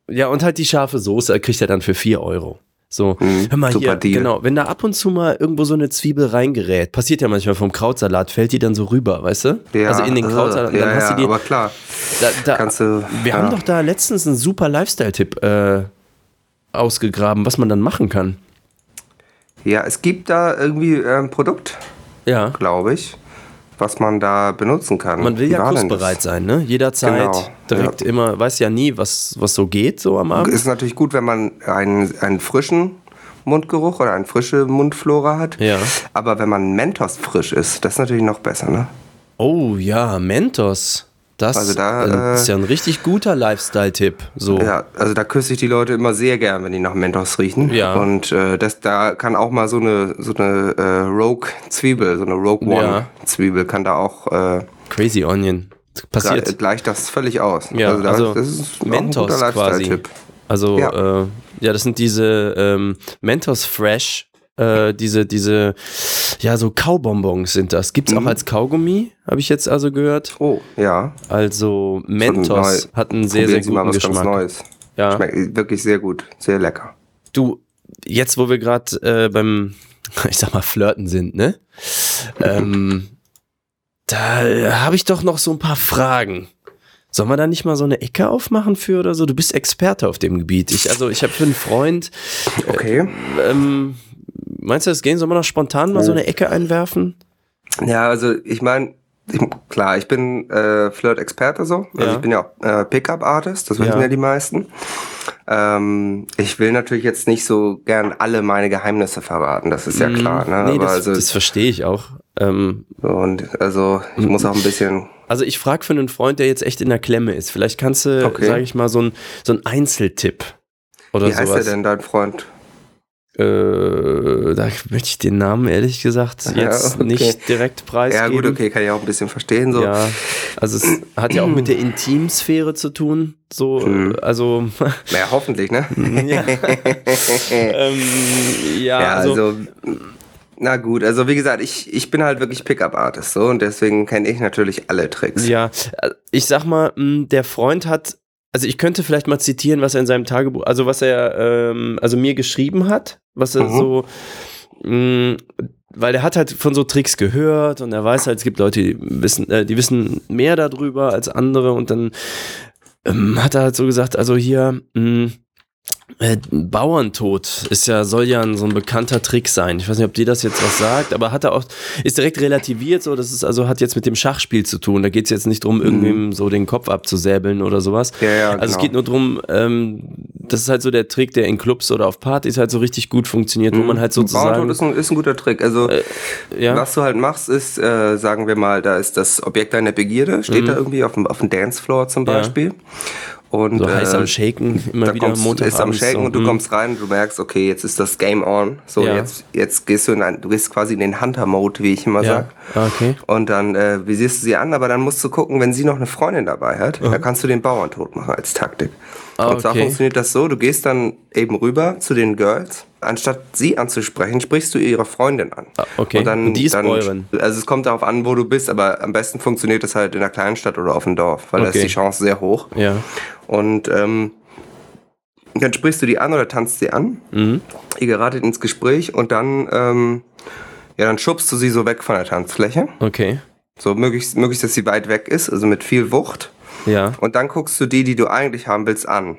ja, und halt die scharfe Soße kriegt er dann für 4 Euro. So, Mhm, hör mal super hier, Deal. genau, wenn da ab und zu mal irgendwo so eine Zwiebel reingerät, passiert ja manchmal vom Krautsalat, fällt die dann so rüber, weißt du? Ja, also in den äh, Krautsalat, und ja, dann hast du die, aber klar. da, da, kannst du- wir ja. haben doch da letztens einen super Lifestyle-Tipp äh, ausgegraben, was man dann machen kann. Ja, es gibt da irgendwie äh, ein Produkt, Ja, glaube ich, was man da benutzen kann. man will Wie ja das? sein, ne? Jederzeit, Genau, direkt ja. immer, weiß ja nie, was, was so geht, so am Abend. Ist natürlich gut, wenn man einen, einen frischen Mundgeruch oder eine frische Mundflora hat. Ja. Aber wenn man Mentos frisch ist, das ist natürlich noch besser, ne? Oh ja, Mentos. Das Also da, äh, äh, ist ja ein richtig guter Lifestyle-Tipp. So. Ja, also da küsse ich die Leute immer sehr gern, wenn die nach Mentos riechen. Ja. Und äh, das, da kann auch mal so eine, so eine äh, Rogue-Zwiebel, so eine Rogue Ja. One-Zwiebel, kann da auch äh, Crazy Onion. Passiert. gle- gleicht das völlig aus. Ja, da, also, das ist Mentos guter quasi. Lifestyle-Tipp. Also, ja. Ja. Ja, das sind diese ähm, Mentos Fresh. Äh, diese, diese, ja, so Kaubonbons sind das. Gibt's Mhm. auch als Kaugummi, habe ich jetzt also gehört. Oh, ja. Also Mentos hat einen sehr, Probieren sehr Sie mal guten was ganz Geschmack. Neues. Ja. Schmeckt wirklich sehr gut, sehr lecker. Du, jetzt wo wir gerade äh, beim, ich sag mal, Flirten sind, ne? ähm, da äh, habe ich doch noch so ein paar Fragen. Sollen wir da nicht mal so eine Ecke aufmachen für oder so? Du bist Experte auf dem Gebiet. Ich, also ich habe für einen Freund, Okay. ähm, meinst du, das gehen? Sollen wir noch spontan mal so eine Ecke einwerfen? Ja, also ich meine, ich, klar, ich bin äh, Flirt-Experte so. Also Ja. ich bin ja auch äh, Pickup-Artist, das wissen Ja. ja die meisten. Ähm, ich will natürlich jetzt nicht so gern alle meine Geheimnisse verraten, das ist ja klar. Ne? Mm, Nee, Aber das, also, das verstehe ich auch. Ähm, und also ich muss auch ein bisschen. also ich frage für einen Freund, der jetzt echt in der Klemme ist. Vielleicht kannst du, Okay. sage ich mal, so ein, so ein Einzeltipp oder Wie heißt sowas. der denn, dein Freund? Äh, da möchte ich den Namen ehrlich gesagt Ja, jetzt okay. nicht direkt Ja, preisgeben. gut, okay, kann ich auch ein bisschen verstehen. So. Ja, also es hat ja auch mit der Intimsphäre zu tun. So, Mhm. also Naja, hoffentlich, ne? ja, ähm, ja, Ja, also, also, na gut, also wie gesagt, ich, ich bin halt wirklich Pickup-Artist so und deswegen kenne ich natürlich alle Tricks. ja, äh, ich sag mal, der Freund hat, also ich könnte vielleicht mal zitieren, was er in seinem Tagebuch, also was er, ähm, also mir geschrieben hat, was er Mhm. so, mh, weil er hat halt von so Tricks gehört und er weiß halt, es gibt Leute, die wissen, äh, die wissen mehr darüber als andere und dann ähm, hat er halt so gesagt, also hier, mh, Äh, Bauerntod ist ja, soll ja ein, so ein bekannter Trick sein. Ich weiß nicht, ob dir das jetzt was sagt, aber hat er auch, ist direkt relativiert, so, das ist also, hat jetzt mit dem Schachspiel zu tun. Da geht es jetzt nicht drum, irgendwem so den Kopf abzusäbeln oder sowas. Ja, ja, also es genau. geht nur drum, ähm, das ist halt so der Trick, der in Clubs oder auf Partys halt so richtig gut funktioniert, wo man halt sozusagen. Bauerntod ist ein, ist ein guter Trick. Also, ja. was du halt machst, ist, äh, sagen wir mal, da ist das Objekt deiner Begierde, steht da irgendwie auf dem, auf dem Dancefloor zum Mhm. Beispiel. Und, so heiß äh, am Shaken, immer da wieder kommst, Montagabends. ist am Shaken so, und du mm. kommst rein und du merkst, okay, jetzt ist das Game on. So, Ja. jetzt, jetzt gehst du in ein, du gehst quasi in den Hunter-Mode, wie ich immer Ja, sag. ah, okay. Und dann äh, visierst du sie an, aber dann musst du gucken, wenn sie noch eine Freundin dabei hat, dann kannst du den Bauerntod machen als Taktik. Ah, und zwar okay. funktioniert das so, du gehst dann eben rüber zu den Girls, anstatt sie anzusprechen, sprichst du ihre Freundin an. Ah, okay. Und, dann, Und die ist dann, Bäuerin. Also es kommt darauf an, wo du bist, aber am besten funktioniert das halt in einer kleinen Stadt oder auf dem Dorf, weil da Okay. ist die Chance sehr hoch. Ja. Und ähm, dann sprichst du die an oder tanzt sie an. Mhm. Ihr geratet ins Gespräch und dann, ähm, ja, dann schubst du sie so weg von der Tanzfläche. Okay. So möglichst, möglichst, dass sie weit weg ist, also mit viel Wucht. Ja. Und dann guckst du die, die du eigentlich haben willst, an.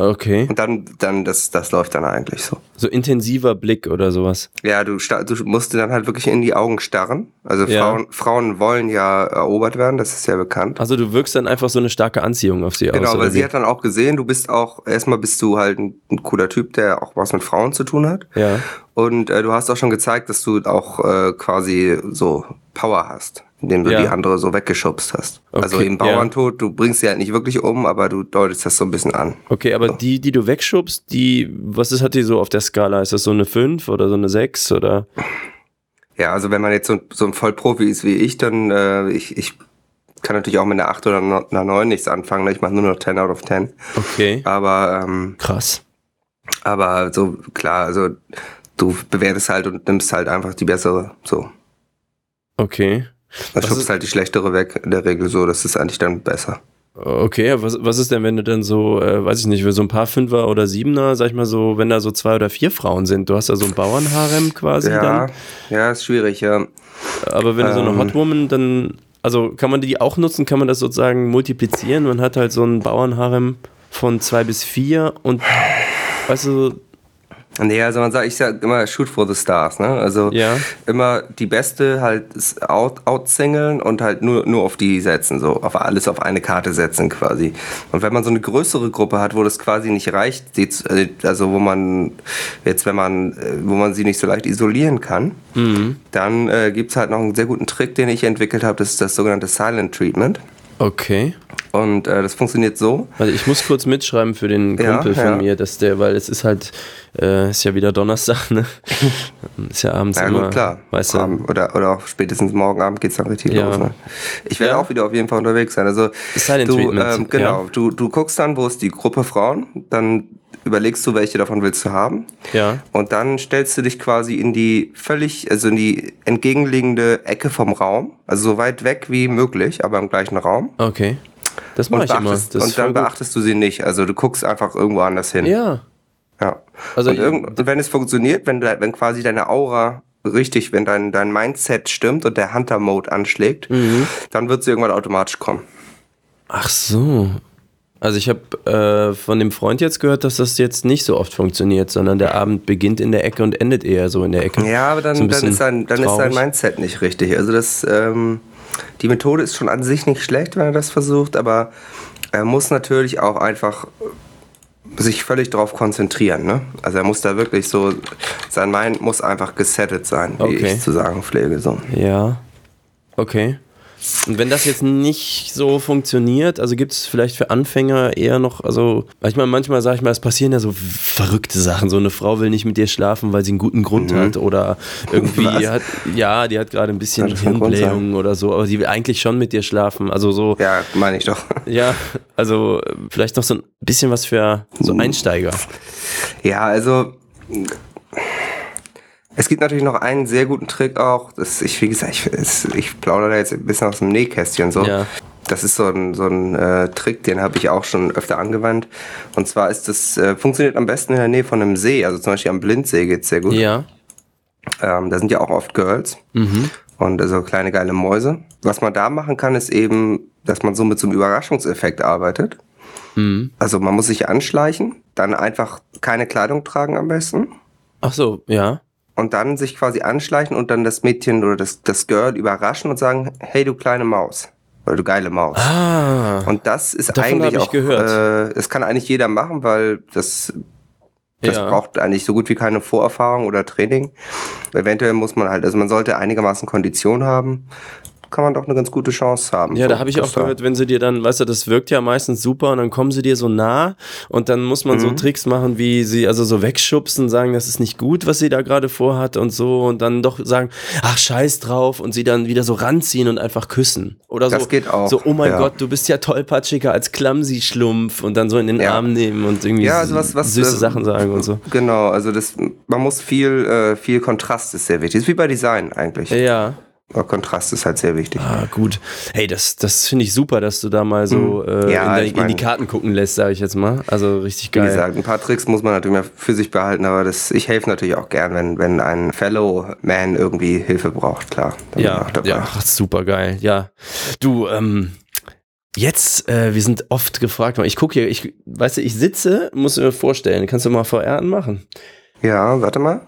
Okay. Und dann, dann, das, das läuft dann eigentlich so. So intensiver Blick oder sowas. Ja, du, du musst dann halt wirklich in die Augen starren. Also Ja. Frauen, Frauen wollen ja erobert werden, das ist ja bekannt. Also du wirkst dann einfach so eine starke Anziehung auf sie Genau, aus. weil oder sie hat dann auch gesehen, du bist auch, erstmal bist du halt ein, ein cooler Typ, der auch was mit Frauen zu tun hat. Ja. Und äh, du hast auch schon gezeigt, dass du auch äh, quasi so Power hast, indem du Ja. die andere so weggeschubst hast. also Okay, im Bauerntod, du bringst sie halt nicht wirklich um, aber du deutest das so ein bisschen an. Okay, aber die, die du wegschubst, die, was ist, hat die so auf der Skala? Ist das so eine 5 oder so eine 6 oder? Ja, also wenn man jetzt so, ein- so ein Vollprofi ist wie ich, dann äh, ich, ich kann natürlich auch mit einer 8 oder einer 9 nichts anfangen. ne? Ich mache nur noch 10 out of 10. Okay. Aber ähm, Krass. aber so klar, also du bewertest halt und nimmst halt einfach die bessere. So. Okay. Dann Was schubst ist- halt die schlechtere weg, in der Regel so, das ist eigentlich dann besser. Okay, was, was ist denn, wenn du dann so, äh, weiß ich nicht, so ein paar Fünfer oder Siebener, sag ich mal so, wenn da so zwei oder vier Frauen sind, du hast da so ein Bauernharem quasi Ja, dann. ja, ist schwierig, ja. Aber wenn du so eine Ähm. Hot Woman, dann, also kann man die auch nutzen, kann man das sozusagen multiplizieren? Man hat halt so ein Bauernharem von zwei bis vier und, weißt du, Nee, also man sagt, ich sag immer shoot for the stars, ne? Also Ja. immer die beste halt out, outsingeln und halt nur, nur auf die setzen, so auf alles auf eine Karte setzen quasi. Und wenn man so eine größere Gruppe hat, wo das quasi nicht reicht, die äh, also wo man jetzt, wenn man, äh, wo man sie nicht so leicht isolieren kann, dann äh, gibt's halt noch einen sehr guten Trick, den ich entwickelt habe, das ist das sogenannte Silent Treatment. Okay. Und äh, das funktioniert so. Also ich muss kurz mitschreiben für den Ja, Kumpel von ja. mir, dass der, weil es ist halt, äh, ist ja wieder Donnerstag, ne? ist ja abends Ja immer, gut, klar. weißt du, Abend oder, oder auch spätestens morgen Abend geht's dann richtig Ja. los. Ne? Ich werde Ja. auch wieder auf jeden Fall unterwegs sein. Also Silent du, ähm, genau, ja. du, du guckst dann, wo ist die Gruppe Frauen, dann überlegst du, welche davon willst du haben. ja, Und dann stellst du dich quasi in die völlig, also in die entgegenliegende Ecke vom Raum, also so weit weg wie möglich, aber im gleichen Raum. okay. Das mache ich immer. beachtest, Das und dann voll gut. beachtest du sie nicht. Also du guckst einfach irgendwo anders hin. Ja, Ja. Also und, irgend, und wenn es funktioniert, wenn, du, wenn quasi deine Aura richtig, wenn dein, dein Mindset stimmt und der Hunter-Mode anschlägt, Mhm. dann wird sie irgendwann automatisch kommen. ach so. Also ich habe äh, von dem Freund jetzt gehört, dass das jetzt nicht so oft funktioniert, sondern der Abend beginnt in der Ecke und endet eher so in der Ecke. Ja, aber dann, So dann, ist, dein, dann ist traurig. Mindset nicht richtig. Also das, ähm, die Methode ist schon an sich nicht schlecht, wenn er das versucht, aber er muss natürlich auch einfach sich völlig drauf konzentrieren. Ne? Also er muss da wirklich so, sein Mind muss einfach gesettet sein, wie Okay. ich zu sagen pflege. So. Ja. Okay. Und wenn das jetzt nicht so funktioniert, also gibt es vielleicht für Anfänger eher noch, also manchmal, manchmal sage ich mal, es passieren ja so verrückte Sachen. So eine Frau will nicht mit dir schlafen, weil sie einen guten Grund hat oder irgendwie Mhm. Hat, ja, die hat gerade ein bisschen Hirnblähung oder so, aber die will eigentlich schon mit dir schlafen. Also so, Ja, meine ich doch. ja, also vielleicht noch so ein bisschen was für so Mhm. Einsteiger. Ja, also es gibt natürlich noch einen sehr guten Trick auch. Das, ich, wie gesagt, ich, es- ich plaudere da jetzt ein bisschen aus dem Nähkästchen so. Ja. Das ist so ein, so ein äh, Trick, den habe ich auch schon öfter angewandt. Und zwar ist das, äh, funktioniert am besten in der Nähe von einem See. Also zum Beispiel am Blindsee geht's sehr gut. Ja. Ähm, da sind ja auch oft Girls. Und also kleine geile Mäuse. Was man da machen kann, ist eben, dass man so mit so einem Überraschungseffekt arbeitet. Hm. Also man muss sich anschleichen, dann einfach keine Kleidung tragen am besten. Ach so, ja. Und dann sich quasi anschleichen und dann das Mädchen oder das, das Girl überraschen und sagen, hey du kleine Maus. Oder du geile Maus. Ah. Und das ist eigentlich auch. Äh, das kann eigentlich jeder machen, weil das, das ja. braucht eigentlich so gut wie keine Vorerfahrung oder Training. Eventuell muss man halt, also man sollte einigermaßen Kondition haben, kann man doch eine ganz gute Chance haben. Ja, So, da habe ich auch gehört, wenn sie dir dann, weißt du, das wirkt ja meistens super und dann kommen sie dir so nah und dann muss man so Mhm. Tricks machen, wie sie also so wegschubsen, sagen, das ist nicht gut, was sie da gerade vorhat und so und dann doch sagen, ach scheiß drauf und sie dann wieder so ranziehen und einfach küssen. Oder so, Das geht auch, so, oh mein ja. Gott, du bist ja tollpatschiger als Clumsy-Schlumpf und dann so in den Ja. Arm nehmen und irgendwie Ja, also was- was, süße äh, Sachen sagen und so. Genau, also das, man muss viel, äh, viel Kontrast ist sehr wichtig. Das ist wie bei Design eigentlich. Ja. Aber Kontrast ist halt sehr wichtig. Ah, gut. Hey, das, das finde ich super, dass du da mal so äh, Mhm. Ja, in, ich die, in die mein- Karten gucken lässt, sage ich jetzt mal. Also richtig Wie geil. gesagt, ein paar Tricks muss man natürlich mal für sich behalten, aber das, ich helfe natürlich auch gern, wenn, wenn ein Fellow Man irgendwie Hilfe braucht, klar. Ja, ja, super geil. Ja, du, ähm, jetzt, äh, wir sind oft gefragt worden. Ich gucke hier, ich, weißt du, ich sitze, muss mir vorstellen, kannst du mal VR anmachen? ja, warte mal.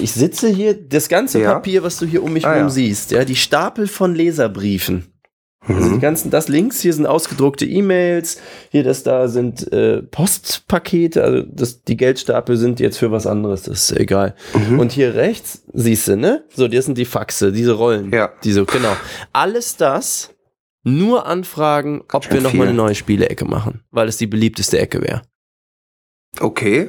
Ich sitze hier, das ganze Ja. Papier, was du hier um mich Ah, herum ja. siehst, ja, die Stapel von Leserbriefen. Also die Mhm. ganzen, das links hier sind ausgedruckte E-Mails, hier das da sind äh, Postpakete, also das, die Geldstapel sind jetzt für was anderes, das ist egal. Mhm. Und hier rechts, siehst du, ne? So, das sind die Faxe, diese Rollen. Ja. Diese, genau. Alles das nur anfragen, ob Schon wir noch mal viel. eine neue Spielecke machen, weil es die beliebteste Ecke wäre. Okay.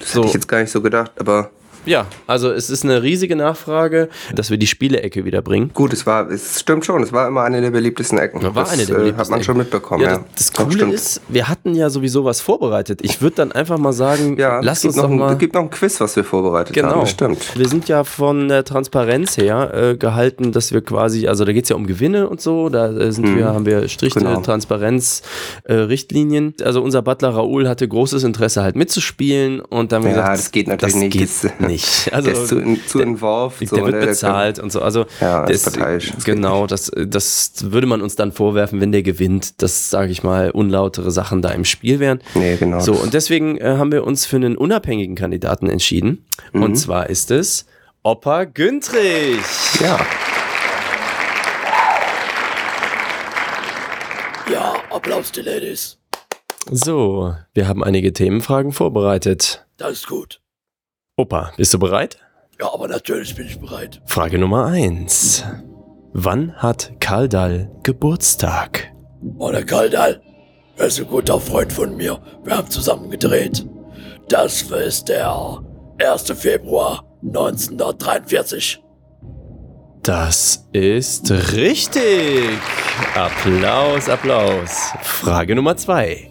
Das So. hätte ich jetzt gar nicht so gedacht, aber Ja, also es ist eine riesige Nachfrage, dass wir die Spielecke wieder bringen. gut, es war, es stimmt schon, es war immer eine der beliebtesten Ecken. Ja, war das eine der äh, beliebtesten hat man Ecken. schon mitbekommen, Ja, ja. das, das Doch, Coole stimmt. ist, wir hatten ja sowieso was vorbereitet. Ich würde dann einfach mal sagen, ja, lass es uns gibt doch noch, ein- mal. Es gibt noch ein Quiz, was wir vorbereitet haben, Genau. das stimmt. Wir sind ja von der Transparenz her äh, gehalten, dass wir quasi, also da geht es ja um Gewinne und so, da äh, sind Mhm. wir, haben wir strikte Genau. Transparenz-Richtlinien. also unser Butler Raoul hatte großes Interesse halt mitzuspielen und dann haben wir Ja, gesagt, das geht natürlich das nicht. Geht Das- nicht. Also der ist zu, zu involved. der so, wird ne, bezahlt und so. Also Ja, das, ist parteiisch. Genau, das, das würde man uns dann vorwerfen, wenn der gewinnt, dass, sage ich mal, unlautere Sachen da im Spiel wären. Nee, genau. So, und deswegen äh, haben wir uns für einen unabhängigen Kandidaten entschieden. Mhm. Und zwar ist es Opa Güntrich. Ja. Ja, Applaus die Ladies. So, wir haben einige Themenfragen vorbereitet. Das ist gut. Opa, bist du bereit? Ja, aber natürlich bin ich bereit. Frage Nummer eins: Wann hat Karl Dall Geburtstag? Oh, der Kaldal, er ist ein guter Freund von mir. Wir haben zusammen gedreht. Das ist der 1. Februar 1943. Das ist richtig. Applaus, Applaus. Frage Nummer zwei.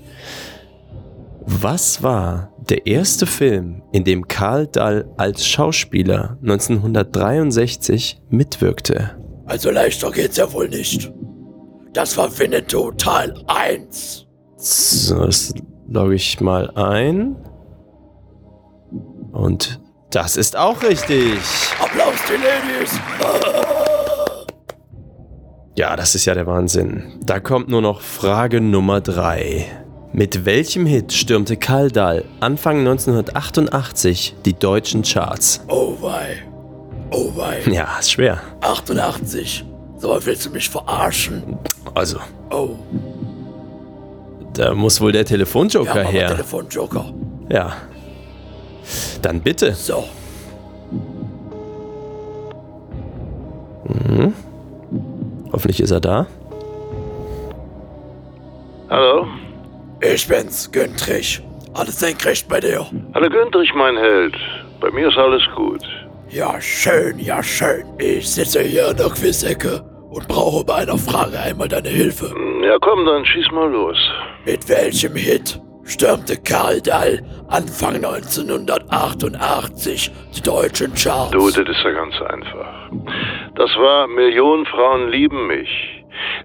Was war der erste Film, in dem Karl Dall als Schauspieler 1963 mitwirkte? Also leichter geht's ja wohl nicht. Das war Winnetou Teil 1. So, das logge ich mal ein. Und das ist auch richtig. Applaus die Ladies. Ja, das ist ja der Wahnsinn. Da kommt nur noch Frage Nummer 3. Mit welchem Hit stürmte Karl Dahl Anfang 1988 die deutschen Charts? Oh wei. Oh wei. Ja, ist schwer. 88. So, willst du mich verarschen? Also, Oh, da muss wohl der ja, Telefonjoker aber her. Telefonjoker. Ja. Dann bitte. So, Mhm. Hoffentlich ist er da. Hallo? Ich bin's, Güntrich. Alles senkrecht bei dir. Hallo Günther, mein Held. Bei mir ist alles gut. Ja, schön, ja, schön. Ich sitze hier in der Quizecke und brauche bei einer Frage einmal deine Hilfe. Hm, Ja, komm, dann schieß mal los. Mit welchem Hit stürmte Karl Dall Anfang 1988 die deutschen Charts? Du, das ist ja ganz einfach. Das war Millionen Frauen lieben mich.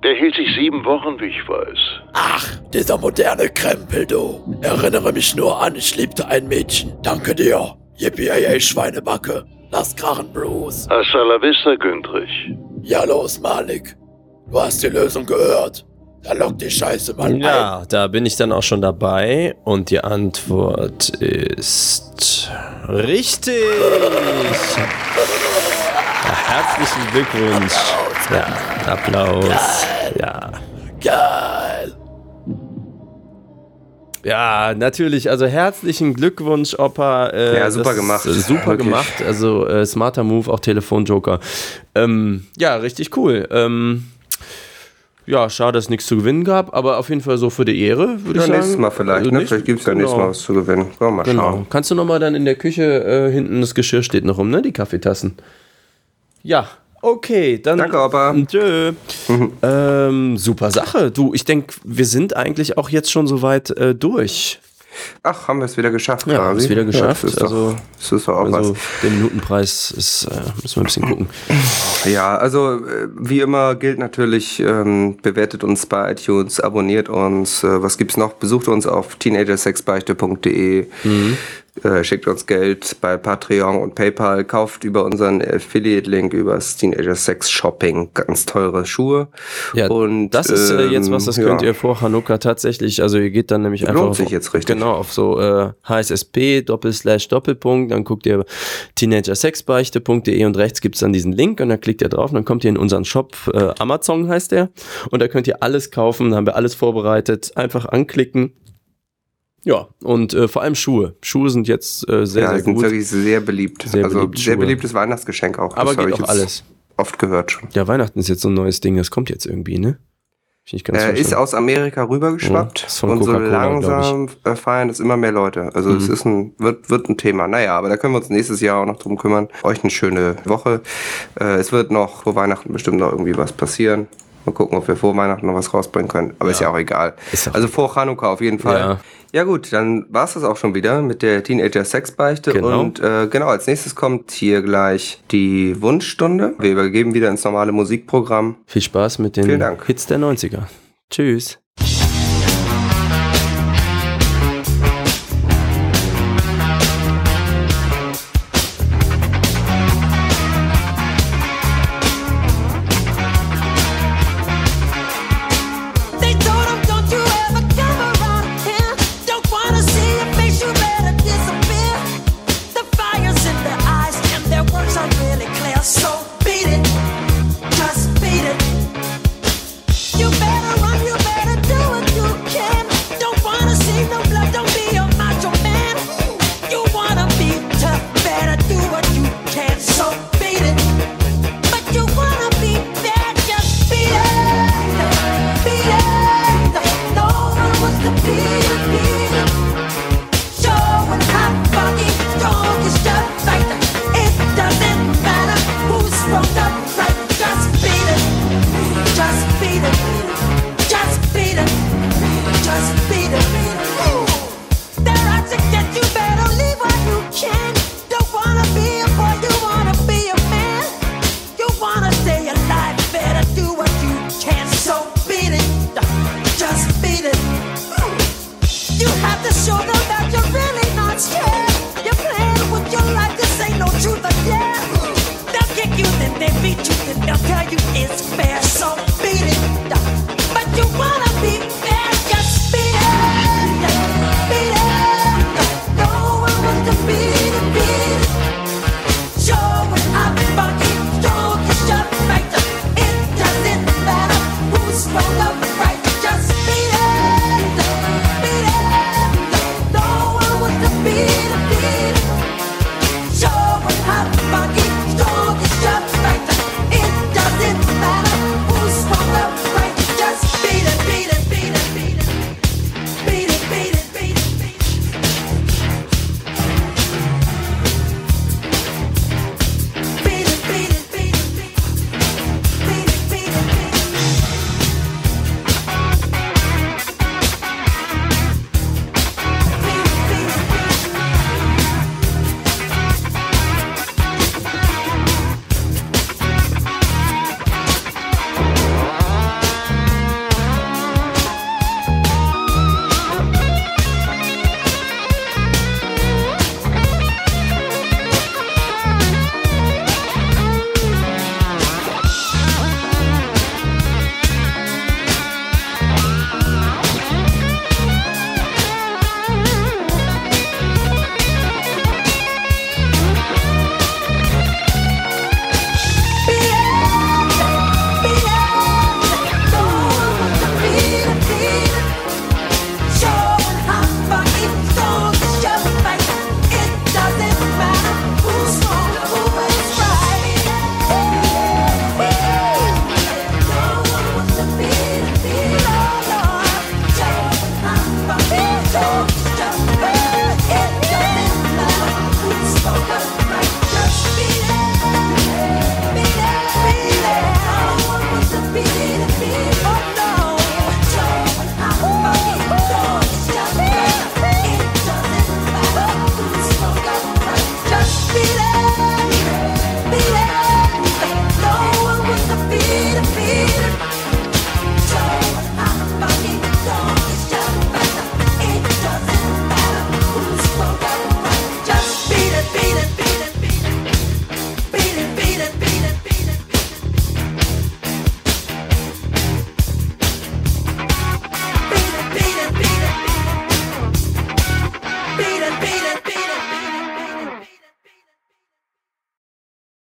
Der hielt sich sieben Wochen, wie ich weiß. Ach, dieser moderne Krempel, du. Erinnere mich nur an, ich liebte ein Mädchen. Danke dir. Yippie, Schweinebacke. Lass krachen, Bruce. Hasta la vista, Güntrich. Ja, los, Malik. Du hast die Lösung gehört. Da lockt die Scheiße mal ein. Ja, da bin ich dann auch schon dabei und die Antwort ist richtig. Herzlichen Glückwunsch. Ja, Applaus. Ja. Geil. Ja, natürlich. Also herzlichen Glückwunsch, Opa. Äh, Ja, super das ist, gemacht. äh, super Wirklich. gemacht. Also äh, smarter Move, auch Telefonjoker. Ähm, ja, richtig cool. Ähm, ja, schade, dass es nichts zu gewinnen gab, aber auf jeden Fall so für die Ehre, würde Ja, ich sagen. nächstes Mal vielleicht. Also ne? nicht- Vielleicht gibt es ja genau. nächstes Mal was zu gewinnen. Wollen wir mal Genau. schauen. Kannst du nochmal dann in der Küche äh, hinten das Geschirr steht noch rum, ne? Die Kaffeetassen. Ja, okay, dann. Danke, Opa. Tschö. ähm, super Sache. Du, ich denke, wir sind eigentlich auch jetzt schon soweit äh, durch. Ach, haben wir es wieder geschafft Ja, haben es wieder geschafft. das ist Also- doch, das ist doch auch Also was. der Minutenpreis ist, äh, müssen wir ein bisschen gucken. Ja, also äh, wie immer gilt natürlich, ähm, bewertet uns bei iTunes, abonniert uns. Äh, was gibt's noch? Besucht uns auf teenagersexbeichte.de. Äh, schickt uns Geld bei Patreon und PayPal, kauft über unseren Affiliate-Link über das Teenager Sex Shopping ganz teure Schuhe. Ja, und das ist äh, jetzt ähm, was, das ja. könnt ihr vor Hanukkah tatsächlich, also ihr geht dann nämlich Lohnt einfach auf, sich jetzt richtig. genau auf so äh, HSSP Doppelslash Doppelpunkt, dann guckt ihr teenagersexbeichte.de und rechts gibt's dann diesen Link und dann klickt ihr drauf und dann kommt ihr in unseren Shop, äh, Amazon heißt der und da könnt ihr alles kaufen, da haben wir alles vorbereitet, einfach anklicken. Ja, und äh, vor allem Schuhe. Schuhe sind jetzt äh, sehr, ja, sehr sind gut. wirklich sehr beliebt. Sehr also beliebt, sehr Schuhe. beliebtes Weihnachtsgeschenk auch. Aber Das geht ich auch alles. Oft gehört schon. Ja, Weihnachten ist jetzt so ein neues Ding, das kommt jetzt irgendwie, ne? Ich nicht ganz Er ist aus Amerika rübergeschwappt Ja, und so langsam äh, feiern es immer mehr Leute. Also Mhm. es ist ein, wird, wird ein Thema. Naja, aber da können wir uns nächstes Jahr auch noch drum kümmern. Euch eine schöne Woche. Äh, es wird noch vor Weihnachten bestimmt noch irgendwie was passieren. Mal gucken, ob wir vor Weihnachten noch was rausbringen können. Aber ist ja auch egal. Auch- also vor Chanukka auf jeden Fall. Ja. Ja, gut, dann war's das auch schon wieder mit der Teenager Sexbeichte. Genau. Und äh, genau, als nächstes kommt hier gleich die Wunschstunde. Wir übergeben wieder ins normale Musikprogramm. Viel Spaß mit den. Hits der 90er. Tschüss.